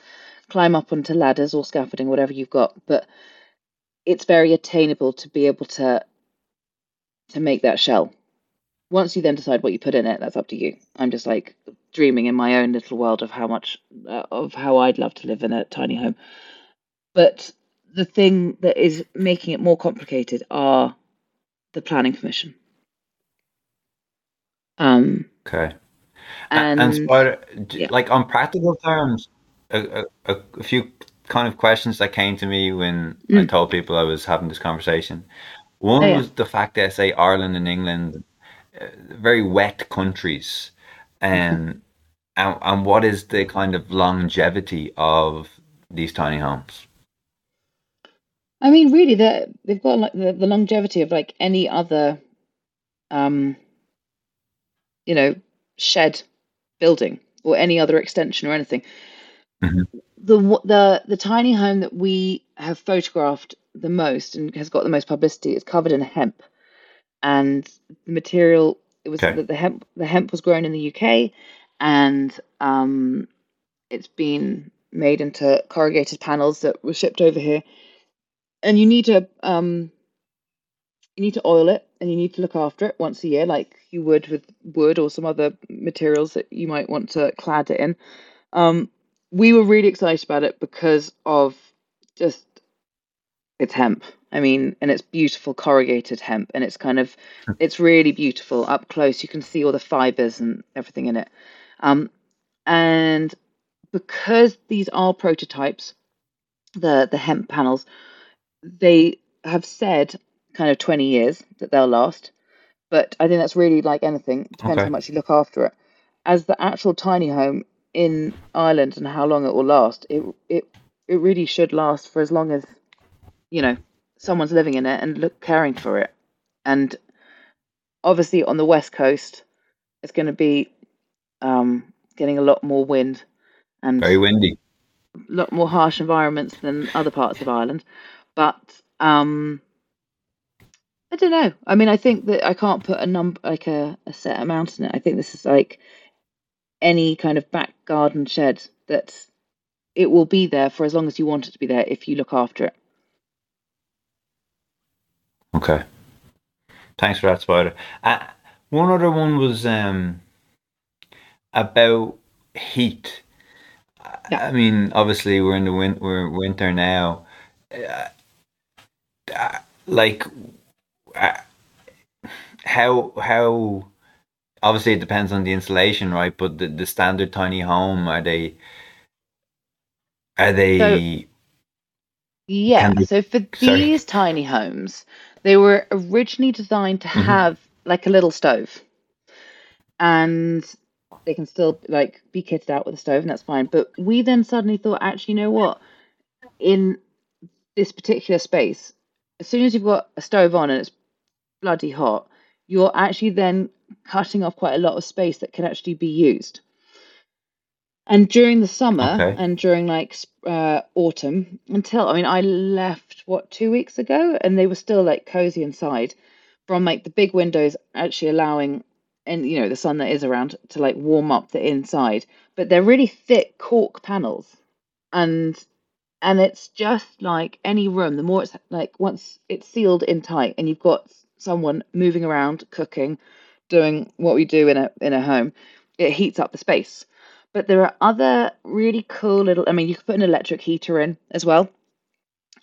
[SPEAKER 2] climb up onto ladders or scaffolding whatever you've got but it's very attainable to be able to to make that shell once you then decide what you put in it that's up to you i'm just like dreaming in my own little world of how much uh, of how i'd love to live in a tiny home but the thing that is making it more complicated are the planning permission um
[SPEAKER 1] Okay.
[SPEAKER 2] And
[SPEAKER 1] And Spider,
[SPEAKER 2] yeah
[SPEAKER 1] like on practical terms, a, a, a few kind of questions that came to me when I
[SPEAKER 2] mm.
[SPEAKER 1] told people I was having this conversation.
[SPEAKER 2] oh
[SPEAKER 1] One
[SPEAKER 2] yeah
[SPEAKER 1] was the fact that, I say, Ireland and England, very wet countries, and, and and what is the kind of longevity of these tiny homes?
[SPEAKER 2] i mean really they they've got like the, the longevity of like any other um you know shed building or any other extension or anything.
[SPEAKER 1] Hmm
[SPEAKER 2] the the the tiny home that we have photographed the most and has got the most publicity is covered in hemp and the material it was
[SPEAKER 1] Okay.
[SPEAKER 2] the, the hemp the hemp was grown in the UK and um it's been made into corrugated panels that were shipped over here and you need to um you need to oil it and you need to look after it once a year like you would with wood or some other materials that you might want to clad it in um we were really excited about it because of just it's hemp. I mean, and it's beautiful corrugated hemp, and it's kind of it's really beautiful up close. You can see all the fibers and everything in it. Um, and because these are prototypes, the the hemp panels, they have said kind of 20 years that they'll last. But I think that's really like anything, it depends how much you look after it. As the actual tiny home in Ireland and how long it will last, it it it really should last for as long as you know someone's living in it and look caring for it. And obviously on the west coast, it's going to be um, getting a lot more wind and
[SPEAKER 1] Very windy.
[SPEAKER 2] a lot more harsh environments than other parts of Ireland. But um, I don't know. I mean, I think that I can't put a number like a, a set amount in it. I think this is like any kind of back garden shed that it will be there for as long as you want it to be there if you look after it.
[SPEAKER 1] Okay. Thanks for that, Spider. Uh, one other one was um about heat.
[SPEAKER 2] Yeah.
[SPEAKER 1] I mean, obviously we're in the win- we're winter now. Uh, uh, like, uh, how how obviously it depends on the insulation, right? But the, the standard tiny home are they are
[SPEAKER 2] So
[SPEAKER 1] they
[SPEAKER 2] yeah,
[SPEAKER 1] they
[SPEAKER 2] so for
[SPEAKER 1] sorry
[SPEAKER 2] these tiny homes, they were originally designed to
[SPEAKER 1] hmm
[SPEAKER 2] have like a little stove, and they can still like be kitted out with a stove, and that's fine. But we then suddenly thought, actually, you know what? In this particular space, as soon as you've got a stove on and it's bloody hot, you're actually then cutting off quite a lot of space that can actually be used. And during the summer okay. and during like uh, autumn, until I mean, I left what two weeks ago, and they were still like cozy inside, from like the big windows actually allowing, and you know the sun that is around to like warm up the inside. But they're really thick cork panels, and and it's just like any room. The more it's like once it's sealed in tight, and you've got someone moving around, cooking, doing what we do in a in a home, it heats up the space. But there are other really cool little. I mean, you could put an electric heater in as well.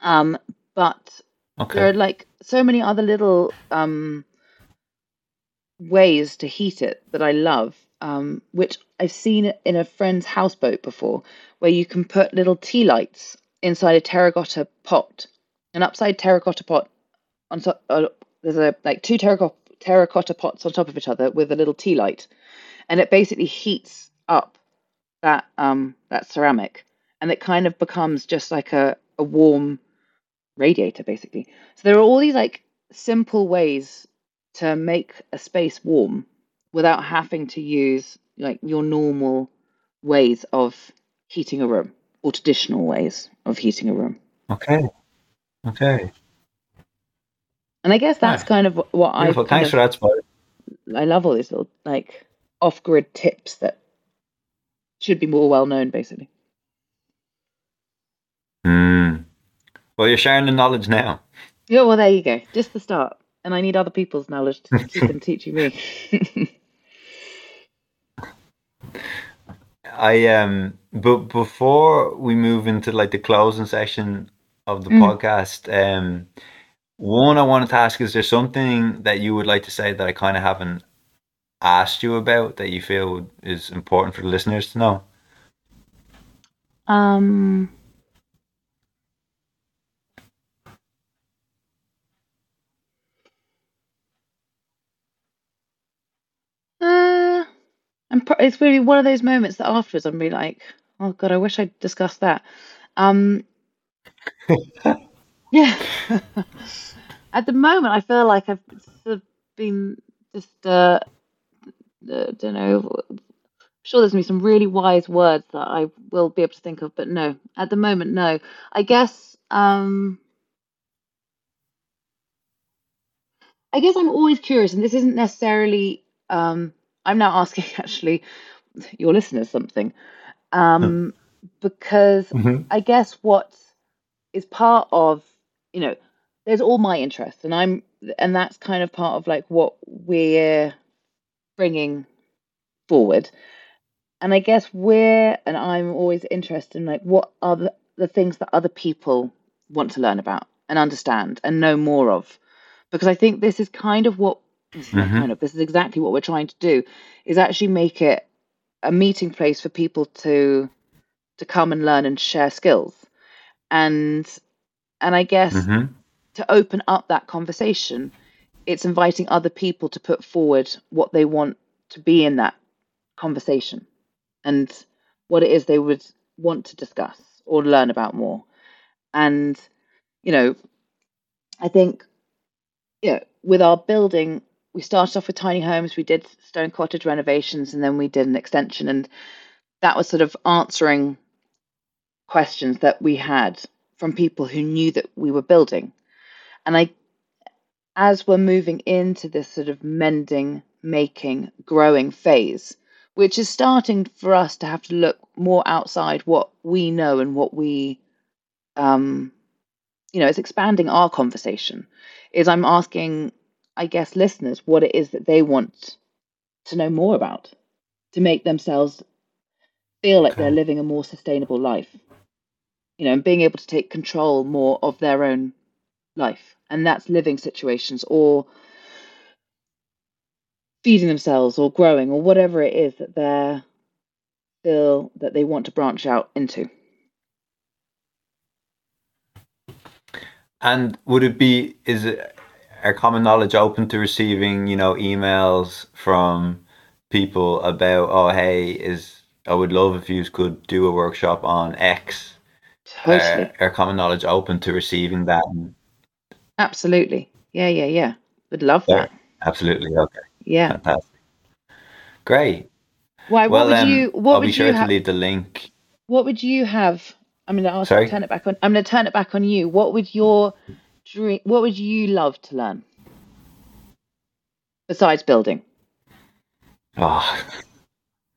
[SPEAKER 2] Um, but okay. there are like so many other little um ways to heat it that I love. Um, which I've seen in a friend's houseboat before, where you can put little tea lights inside a terracotta pot, an upside terracotta pot on top. Uh, there's a like two terracotta terracotta pots on top of each other with a little tea light, and it basically heats up that um that ceramic, and it kind of becomes just like a a warm radiator basically. So there are all these like simple ways to make a space warm without having to use like your normal ways of heating a room or traditional ways of heating a room.
[SPEAKER 1] Okay. Okay.
[SPEAKER 2] And I guess that's yeah. kind of what I.
[SPEAKER 1] Thanks
[SPEAKER 2] of,
[SPEAKER 1] for that, Spider.
[SPEAKER 2] I love all these little like off-grid tips that should be more well known, basically.
[SPEAKER 1] Hmm. Well, you're sharing the knowledge now.
[SPEAKER 2] Yeah. Well, there you go. Just the start, and I need other people's knowledge to keep them teaching me.
[SPEAKER 1] I um but before we move into like the closing section of the mm. podcast, um one I wanted to ask is there something that you would like to say that I kind of haven't asked you about that you feel is important for the listeners to know?
[SPEAKER 2] Um And it's really one of those moments that afterwards I'm really like, oh god, I wish I'd discussed that. Um, yeah. At the moment, I feel like I've been just, uh, uh, don't know. I'm sure there's gonna be some really wise words that I will be able to think of, but no, at the moment, no. I guess. Um, I guess I'm always curious, and this isn't necessarily um, I'm now asking actually your listeners something. Um, because mm-hmm. I guess what is part of, you know, there's all my interests and I'm, and that's kind of part of like what we're bringing forward. And I guess we're, and I'm always interested in like what are the, the things that other people want to learn about and understand and know more of. Because I think this is kind of what mm-hmm. kind of this is exactly what we're trying to do is actually make it a meeting place for people to to come and learn and share skills and and i guess mm-hmm. to open up that conversation it's inviting other people to put forward what they want to be in that conversation and what it is they would want to discuss or learn about more and you know i think yeah with our building we started off with tiny homes, we did stone cottage renovations, and then we did an extension. And that was sort of answering questions that we had from people who knew that we were building. And I, as we're moving into this sort of mending, making, growing phase, which is starting for us to have to look more outside what we know and what we, um, you know, it's expanding our conversation. Is I'm asking I guess, listeners what it is that they want to know more about to make themselves feel like okay. they're living a more sustainable life. You know, and being able to take control more of their own life. And that's living situations or feeding themselves or growing or whatever it is that they're feel that they want to branch out into.
[SPEAKER 1] And would it be is it are common knowledge open to receiving you know emails from people about oh hey is I would love if you could do a workshop on X. Totally. Uh, are common knowledge open to receiving that?
[SPEAKER 2] Absolutely. Yeah, yeah, yeah. Would love yeah, that.
[SPEAKER 1] Absolutely. Okay.
[SPEAKER 2] Yeah. Fantastic.
[SPEAKER 1] Great.
[SPEAKER 2] Why? What
[SPEAKER 1] Well,
[SPEAKER 2] would
[SPEAKER 1] um,
[SPEAKER 2] you? What
[SPEAKER 1] I'll
[SPEAKER 2] would
[SPEAKER 1] be sure
[SPEAKER 2] you
[SPEAKER 1] to leave the link.
[SPEAKER 2] What would you have? I'm gonna I'll
[SPEAKER 1] Sorry?
[SPEAKER 2] turn it back on. I'm gonna turn it back on you. What would your dream? What would you love to learn besides building?
[SPEAKER 1] Oh,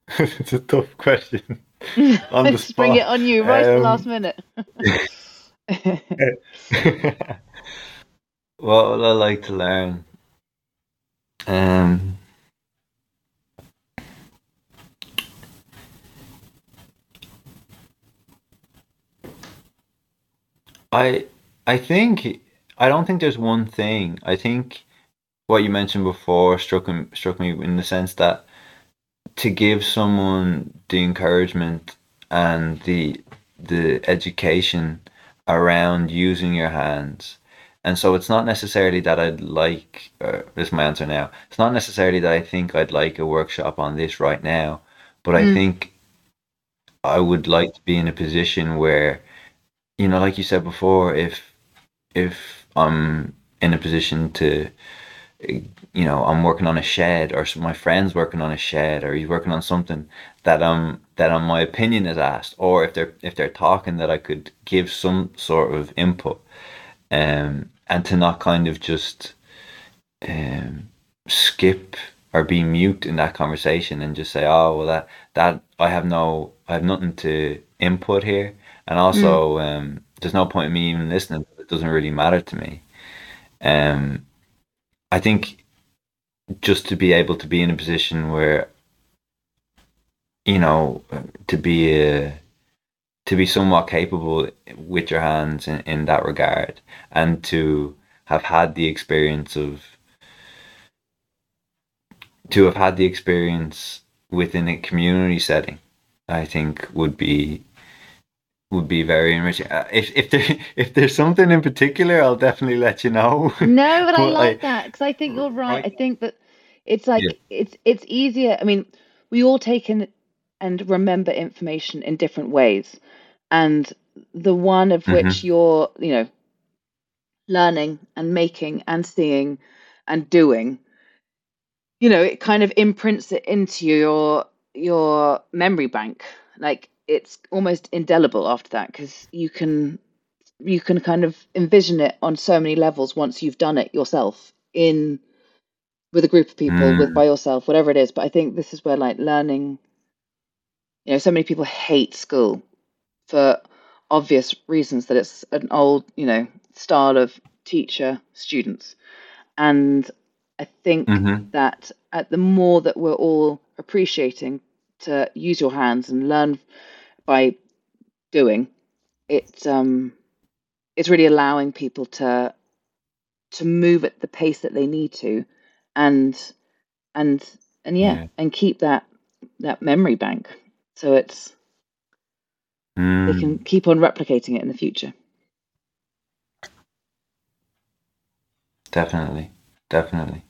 [SPEAKER 1] it's a tough question. On the
[SPEAKER 2] Let's bring it on you right at the
[SPEAKER 1] Um,
[SPEAKER 2] last minute.
[SPEAKER 1] what would I like to learn? Um, I I think I don't think there's one thing. I think what you mentioned before struck m- struck me in the sense that to give someone the encouragement and the the education around using your hands. And so it's not necessarily that I'd like, uh, this is my answer now. It's not necessarily that I think I'd like a workshop on this right now, but I
[SPEAKER 2] Mm.
[SPEAKER 1] think I would like to be in a position where, you know, like you said before, if if I'm in a position to, you know, I'm working on a shed, or my friend's working on a shed, or he's working on something that um that um, my opinion is asked, or if they're if they're talking, that I could give some sort of input, um, and to not kind of just um skip or be mute in that conversation and just say, oh well, that that I have no I have nothing to input here, and also um, there's no point in me even listening. It doesn't really matter to me. Um, I think just to be able to be in a position where you know to be a to be somewhat capable with your hands in, in that regard and to have had the experience of to have had the experience within a community setting i think would be would be very enriching Uh, if if there if there's something in particular i'll definitely let you know
[SPEAKER 2] No, but I
[SPEAKER 1] But,
[SPEAKER 2] like that because I think you're right.
[SPEAKER 1] I-
[SPEAKER 2] I think that it's like
[SPEAKER 1] Yeah.
[SPEAKER 2] it's it's easier. I mean, we all take in and remember information in different ways, and the one of
[SPEAKER 1] Mm-hmm.
[SPEAKER 2] which you're, you know, learning and making and seeing and doing, you know, it kind of imprints it into your your memory bank. Like it's almost indelible after that because you can you can kind of envision it on so many levels once you've done it yourself in with a group of people with
[SPEAKER 1] Mm.
[SPEAKER 2] by yourself whatever it is but i think this is where like learning you know so many people hate school for obvious reasons that it's an old you know style of teacher students and i think
[SPEAKER 1] Mhm.
[SPEAKER 2] that at the more that we're all appreciating to use your hands and learn by doing it's um it's really allowing people to to move at the pace that they need to and and and yeah,
[SPEAKER 1] Yeah.
[SPEAKER 2] and keep that that memory bank so it's they
[SPEAKER 1] Mm.
[SPEAKER 2] can keep on replicating it in the future
[SPEAKER 1] Definitely, definitely.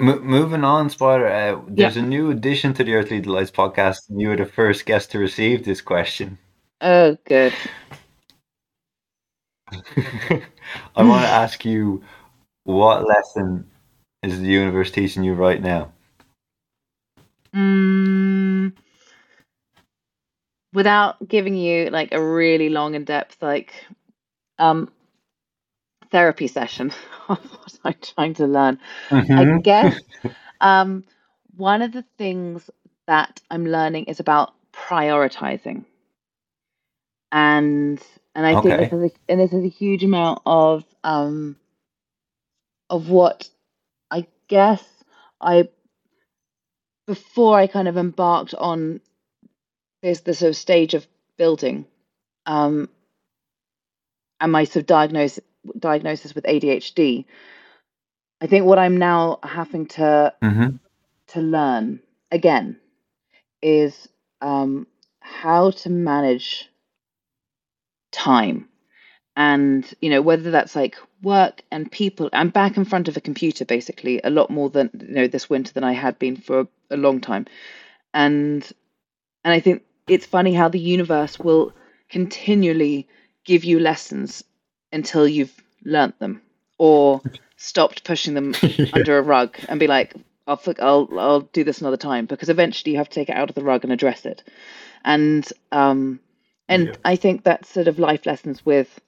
[SPEAKER 1] M- moving on, Spider. Uh, there's a new addition to the Earthly Delights podcast, and you were the first guest to receive this question.
[SPEAKER 2] oh good
[SPEAKER 1] I want to ask you, what lesson is the universe teaching you right now?
[SPEAKER 2] mm, without giving you like a really long in depth like um therapy session of what i'm trying to learn. I
[SPEAKER 1] Mhm.
[SPEAKER 2] guess um, one of the things that I'm learning is about prioritizing, and and I think this is a, and this is a huge amount of um, of what I guess I before I kind of embarked on this the sort of stage of building, um, and my sort of diagnosis diagnosis with ADHD. I think what I'm now having to
[SPEAKER 1] Mhm.
[SPEAKER 2] to learn again is um, how to manage time and you know whether that's like work and people i'm back in front of a computer basically a lot more than you know this winter than i had been for a, a long time and and i think it's funny how the universe will continually give you lessons until you've learnt them or stopped pushing them
[SPEAKER 1] Yeah.
[SPEAKER 2] under a rug and be like I'll I'll I'll do this another time because eventually you have to take it out of the rug and address it, and um, and yeah. I think that's sort of life lessons with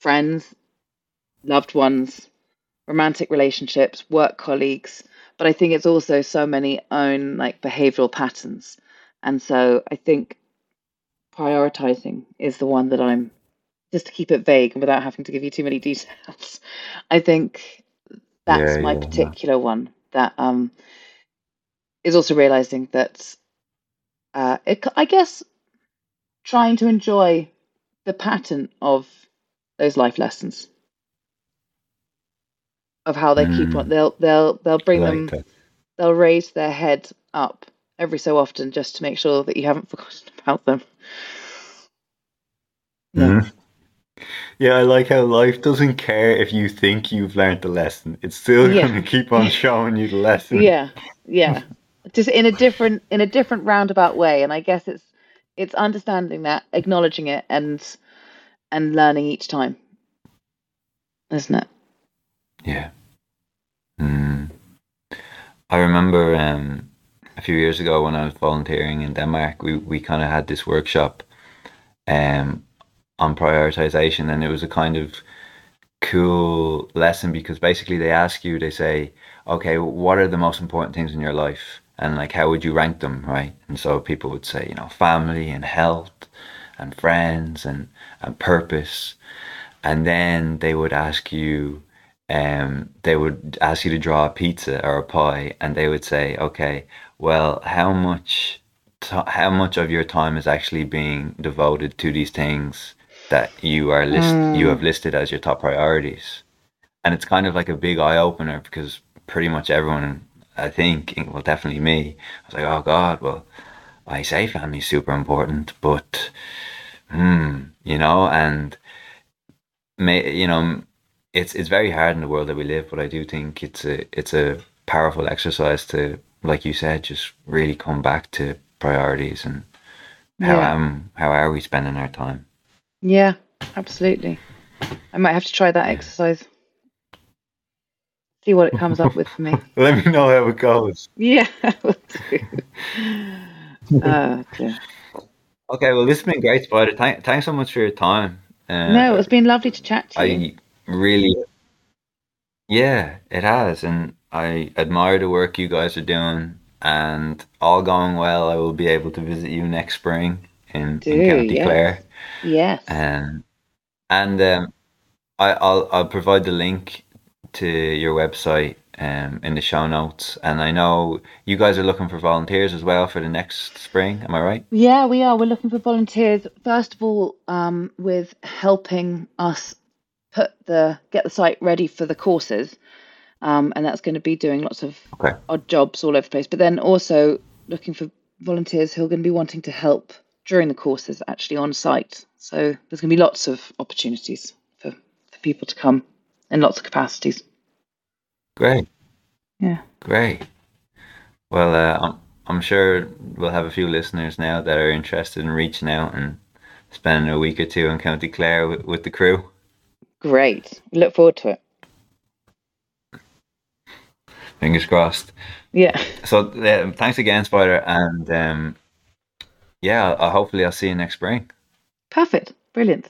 [SPEAKER 2] friends, loved ones, romantic relationships, work colleagues. But I think it's also so many own like behavioral patterns, and so I think prioritizing is the one that I'm just to keep it vague and without having to give you too many details. I think that's yeah, my yeah, particular yeah. one that um, is also realizing that uh, it, I guess trying to enjoy the pattern of those life lessons of how they mm. keep on they'll they'll they'll bring like them that. they'll raise their head up every so often just to make sure that you haven't forgotten about them
[SPEAKER 1] yeah. Mm. Yeah, I like how life doesn't care if you think you've learned the lesson. It's still yeah. going to keep on showing you the lesson.
[SPEAKER 2] Yeah, yeah, just in a different in a different roundabout way. And I guess it's it's understanding that, acknowledging it, and and learning each time, isn't it?
[SPEAKER 1] Yeah. Mm. I remember um, a few years ago when I was volunteering in Denmark, we, we kind of had this workshop um, on prioritization and it was a kind of cool lesson because basically they ask you they say okay what are the most important things in your life? And like how would you rank them right? And so people would say you know family and health and friends and and purpose. And then they would ask you um they would ask you to draw a pizza or a pie and they would say okay well how much how much of your time is actually being devoted to these things that you are list mm. you have listed as your top priorities and it's kind of like a big eye opener because pretty much everyone I think well definitely me I was like oh god well I say family's super important but hmm you know and may you know it's it's very hard in the world that we live but I do think it's a it's a powerful exercise to like you said just really come back to priorities and how yeah. um how are we spending our time
[SPEAKER 2] yeah, absolutely. I might have to try that exercise. See what it comes up with for me.
[SPEAKER 1] Let me know how it goes.
[SPEAKER 2] Yeah. uh,
[SPEAKER 1] Okay, well, this has been great, Spider. Thank, thanks so much for your time.
[SPEAKER 2] Uh, no, it's been lovely to chat to
[SPEAKER 1] I
[SPEAKER 2] you.
[SPEAKER 1] really, yeah, it has, and I admire the work you guys are doing. And all going well, I will be able to visit you next spring in, Do, in County yes. Clare.
[SPEAKER 2] Yes.
[SPEAKER 1] Um, and um, I, I'll I'll provide the link to your website um, in the show notes. And I know you guys are looking for volunteers as well for the next spring. Am I right?
[SPEAKER 2] Yeah, we are. We're looking for volunteers. First of all, um, with helping us put the get the site ready for the courses, um, and that's going to be doing lots of okay. odd jobs all over the place. But then also looking for volunteers who are going to be wanting to help during the courses actually on site. So there's going to be lots of opportunities for, for people to come in lots of capacities.
[SPEAKER 1] Great.
[SPEAKER 2] Yeah.
[SPEAKER 1] Great. Well, uh, I'm, I'm sure we'll have a few listeners now that are interested in reaching out and spending a week or two in County Clare with, with the crew.
[SPEAKER 2] Great. Look forward to it.
[SPEAKER 1] Fingers crossed.
[SPEAKER 2] Yeah.
[SPEAKER 1] So uh, thanks again, Spider, and um, yeah, hopefully I'll see you next spring.
[SPEAKER 2] Perfect. Brilliant.